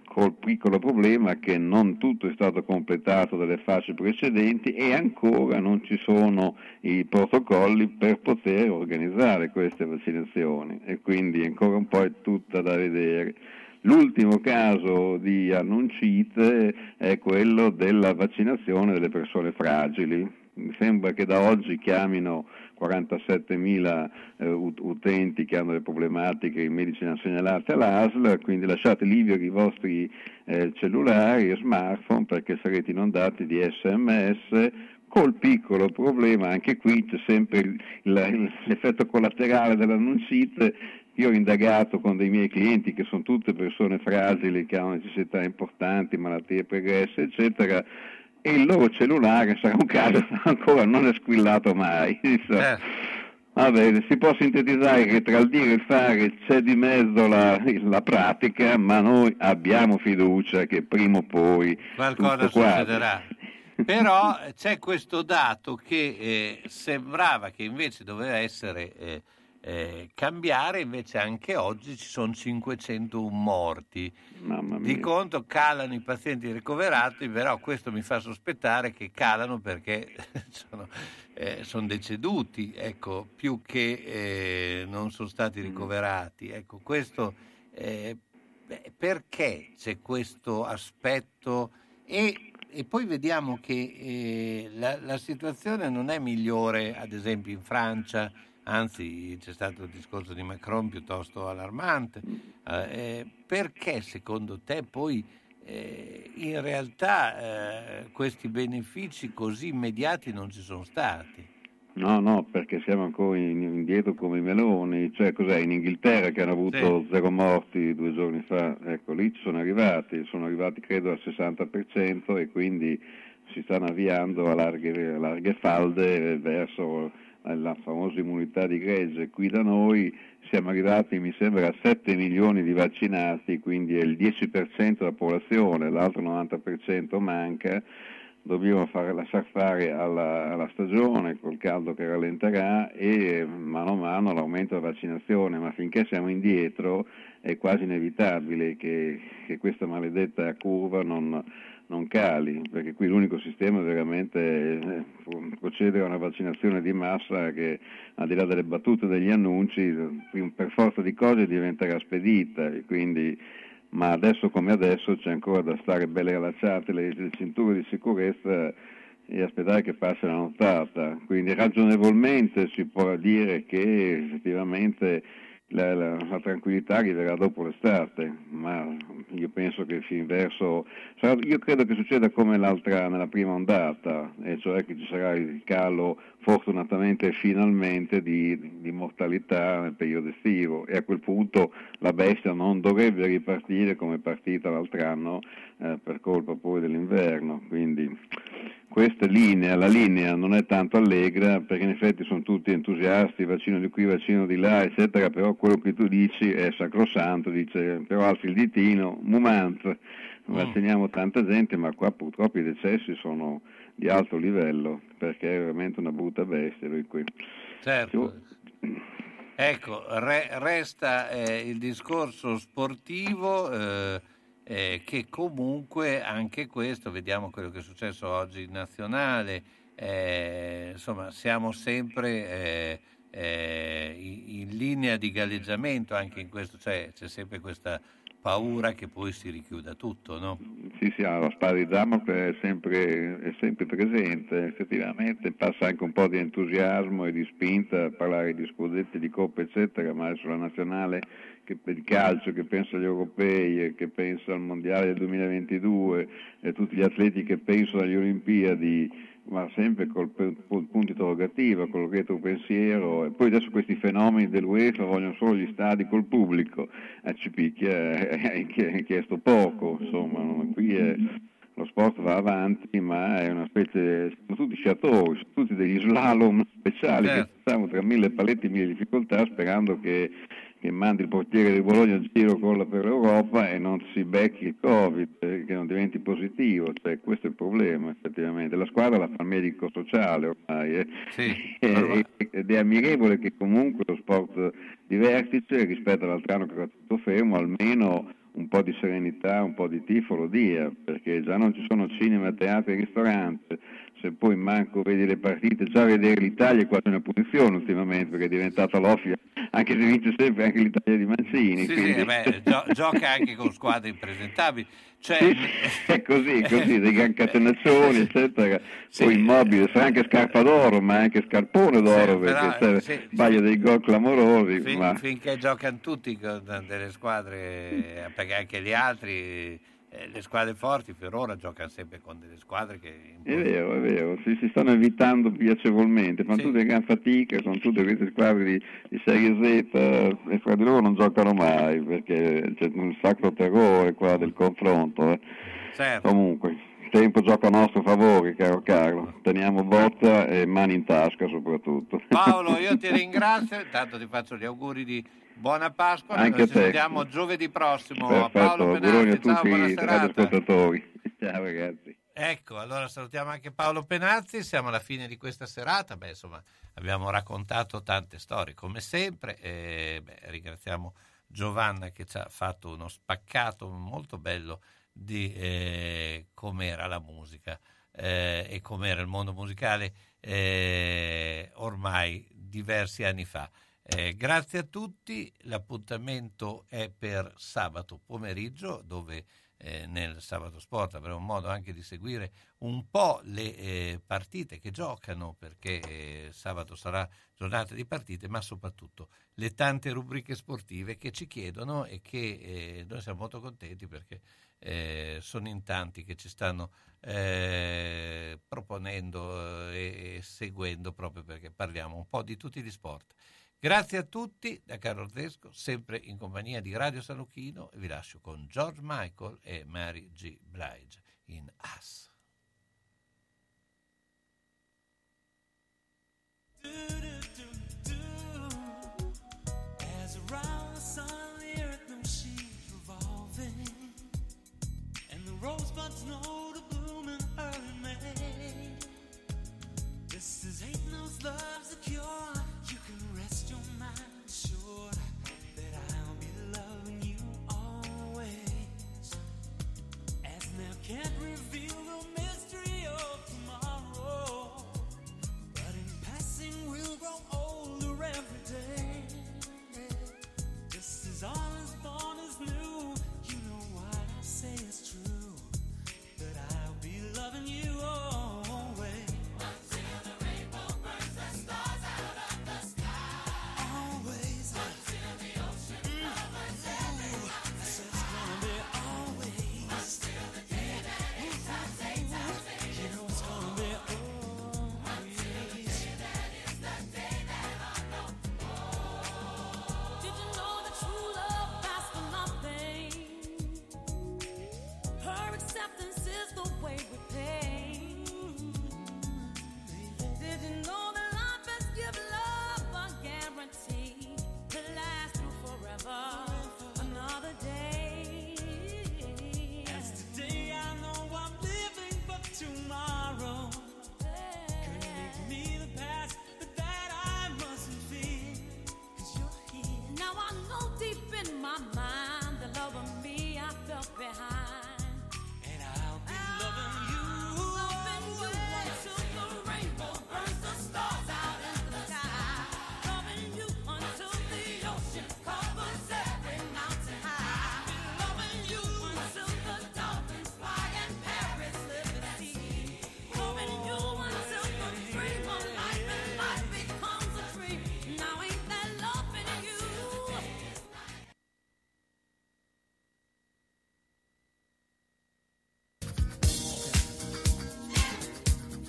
col piccolo problema che non tutto è stato completato dalle fasce precedenti e ancora non ci sono i protocolli per poter organizzare queste vaccinazioni e quindi ancora un po' è tutta da vedere. L'ultimo caso di annuncite è quello della vaccinazione delle persone fragili. Mi sembra che da oggi chiamino 47.000 eh, utenti che hanno le problematiche i medici hanno segnalate all'ASL, quindi lasciate liberi i vostri eh, cellulari e smartphone perché sarete inondati di sms col piccolo problema, anche qui c'è sempre il, il, l'effetto collaterale dell'annuncite. Io ho indagato con dei miei clienti che sono tutte persone fragili, che hanno necessità importanti, malattie pregresse, eccetera, e il loro cellulare, sarà un caso, ancora non è squillato mai. Eh. Va bene, si può sintetizzare che tra il dire e il fare c'è di mezzo la, la pratica, ma noi abbiamo fiducia che prima o poi qualcosa succederà. Però c'è questo dato che eh, sembrava che invece doveva essere eh, eh, cambiare, invece anche oggi ci sono 501 morti. Di conto calano i pazienti ricoverati, però questo mi fa sospettare che calano perché sono, eh, sono deceduti, ecco, più che eh, non sono stati ricoverati. Ecco, questo, eh, perché c'è questo aspetto? E e poi vediamo che eh, la, la, situazione non è migliore, ad esempio in Francia, anzi c'è stato il discorso di Macron piuttosto allarmante. Eh, perché secondo te poi eh, in realtà eh, questi benefici così immediati non ci sono stati? No, no, perché siamo ancora indietro come i meloni, cioè cos'è in Inghilterra che hanno avuto sì. zero morti due giorni fa, ecco lì ci sono arrivati, sono arrivati credo al 60% e quindi si stanno avviando a larghe, a larghe falde verso la famosa immunità di gregge, qui da noi siamo arrivati mi sembra a 7 milioni di vaccinati, quindi è il 10% della popolazione, l'altro 90% manca, dobbiamo fare, lasciar fare alla, alla, stagione col caldo che rallenterà e mano a mano l'aumento della vaccinazione, ma finché siamo indietro è quasi inevitabile che, che questa maledetta curva non, non cali, perché qui l'unico sistema è veramente eh, procedere a una vaccinazione di massa che al di là delle battute degli annunci per forza di cose diventerà spedita quindi, ma adesso come adesso c'è ancora da stare belle allacciate le, le cinture di sicurezza e aspettare che passi la nottata, quindi ragionevolmente si può dire che effettivamente la, la, la, tranquillità arriverà dopo l'estate, ma io penso che sia inverso, io credo che succeda come nella prima ondata, e cioè che ci sarà il calo fortunatamente finalmente di, di, mortalità nel periodo estivo. E a quel punto la bestia non dovrebbe ripartire come è partita l'altro anno eh, per colpa poi dell'inverno, quindi questa linea, la linea non è tanto allegra perché in effetti sono tutti entusiasti, vaccino di qui, vaccino di là, eccetera, però quello che tu dici è sacrosanto, dice però alzi il ditino, mumant, mm. vacciniamo tanta gente, ma qua purtroppo i decessi sono di alto livello perché è veramente una brutta bestia lui qui. Certo. Ecco, re, resta eh, il discorso sportivo. Eh eh, che comunque anche questo, vediamo quello che è successo oggi in nazionale, eh, insomma siamo sempre eh, eh in linea di galleggiamento anche in questo, cioè c'è sempre questa paura che poi si richiuda tutto, no? Sì, sì, la spada di Damocle è sempre, è sempre presente, effettivamente passa anche un po' di entusiasmo e di spinta a parlare di scudetti, di coppe, eccetera, ma sulla nazionale che, di calcio che pensa agli europei che pensa al mondiale del 2022 e tutti gli atleti che pensano alle Olimpiadi ma sempre col, punto interrogativo, col retro pensiero, e poi adesso questi fenomeni dell'UEFA vogliono solo gli stadi col pubblico, a Cipicchia hai chiesto poco, insomma, qui è, lo sport va avanti, ma è una specie, sono tutti sciatori, sono tutti degli slalom speciali certo. che stanno tra mille paletti e mille difficoltà sperando che che mandi il portiere di Bologna a giro corla per l'Europa e non si becchi il Covid, eh, che non diventi positivo, cioè, questo è il problema effettivamente. La squadra la fa il medico sociale ormai eh. sì, ed è ammirevole che comunque lo sport di vertice rispetto all'altro anno che era tutto fermo almeno un po' di serenità, un po' di tifo lo dia, perché già non ci sono cinema, teatri e ristoranti, se poi manco vedi le partite, già vedere l'Italia è quasi una punizione ultimamente perché è diventata l'offia, anche se vince sempre anche l'Italia di Mancini. Sì, quindi... sì, beh, gio- gioca anche con squadre impresentabili. Cioè... Sì, è così, così, dei gran catenaccioni, eccetera. Sì. Poi immobile, sarà anche scarpa d'oro, ma anche scarpone d'oro, perché sì, sbaglia dei gol clamorosi. Fin, ma... Finché giocano tutti con delle squadre, perché anche gli altri eh, le squadre forti per ora giocano sempre con delle squadre che... È vero, è vero, si, si stanno evitando piacevolmente, fanno sì. tutte gran fatica, sono tutte queste squadre di, di Serie Z e fra di loro non giocano mai perché c'è un sacro terrore qua del confronto. Eh. Certo. Comunque, il tempo gioca a nostro favore, caro Carlo, teniamo botta e mani in tasca soprattutto. Paolo, io ti ringrazio, intanto ti faccio gli auguri di Buona Pasqua, Anche noi ci te. vediamo giovedì prossimo. Perfetto, Paolo auguroni a tutti i serata. ascoltatori. Ciao ragazzi. Ecco, allora salutiamo anche Paolo Penazzi, siamo alla fine di questa serata, beh insomma abbiamo raccontato tante storie come sempre, e, beh, ringraziamo Giovanna che ci ha fatto uno spaccato molto bello di eh, com'era la musica eh, e com'era il mondo musicale eh, ormai diversi anni fa. Eh, grazie a tutti, l'appuntamento è per sabato pomeriggio dove eh, nel sabato sport avremo modo anche di seguire un po' le eh, partite che giocano perché sabato sarà giornata di partite ma soprattutto le tante rubriche sportive che ci chiedono e che noi siamo molto contenti perché eh, sono in tanti che ci stanno eh, proponendo e seguendo proprio perché parliamo un po' di tutti gli sport. Grazie a tutti da Carlo Tedesco, sempre in compagnia di Radio San Lucchino e vi lascio con George Michael e Mary G. Blige in Us. As rosebuds know to bloom May. This is hate knows love's a cure. You can rest your mind assured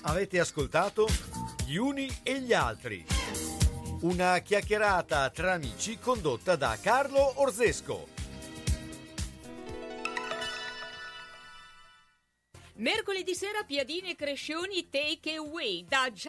Avete ascoltato Gli uni e gli altri. Una chiacchierata tra amici condotta da Carlo Orzesco. Mercoledì sera piadine crescioni take away da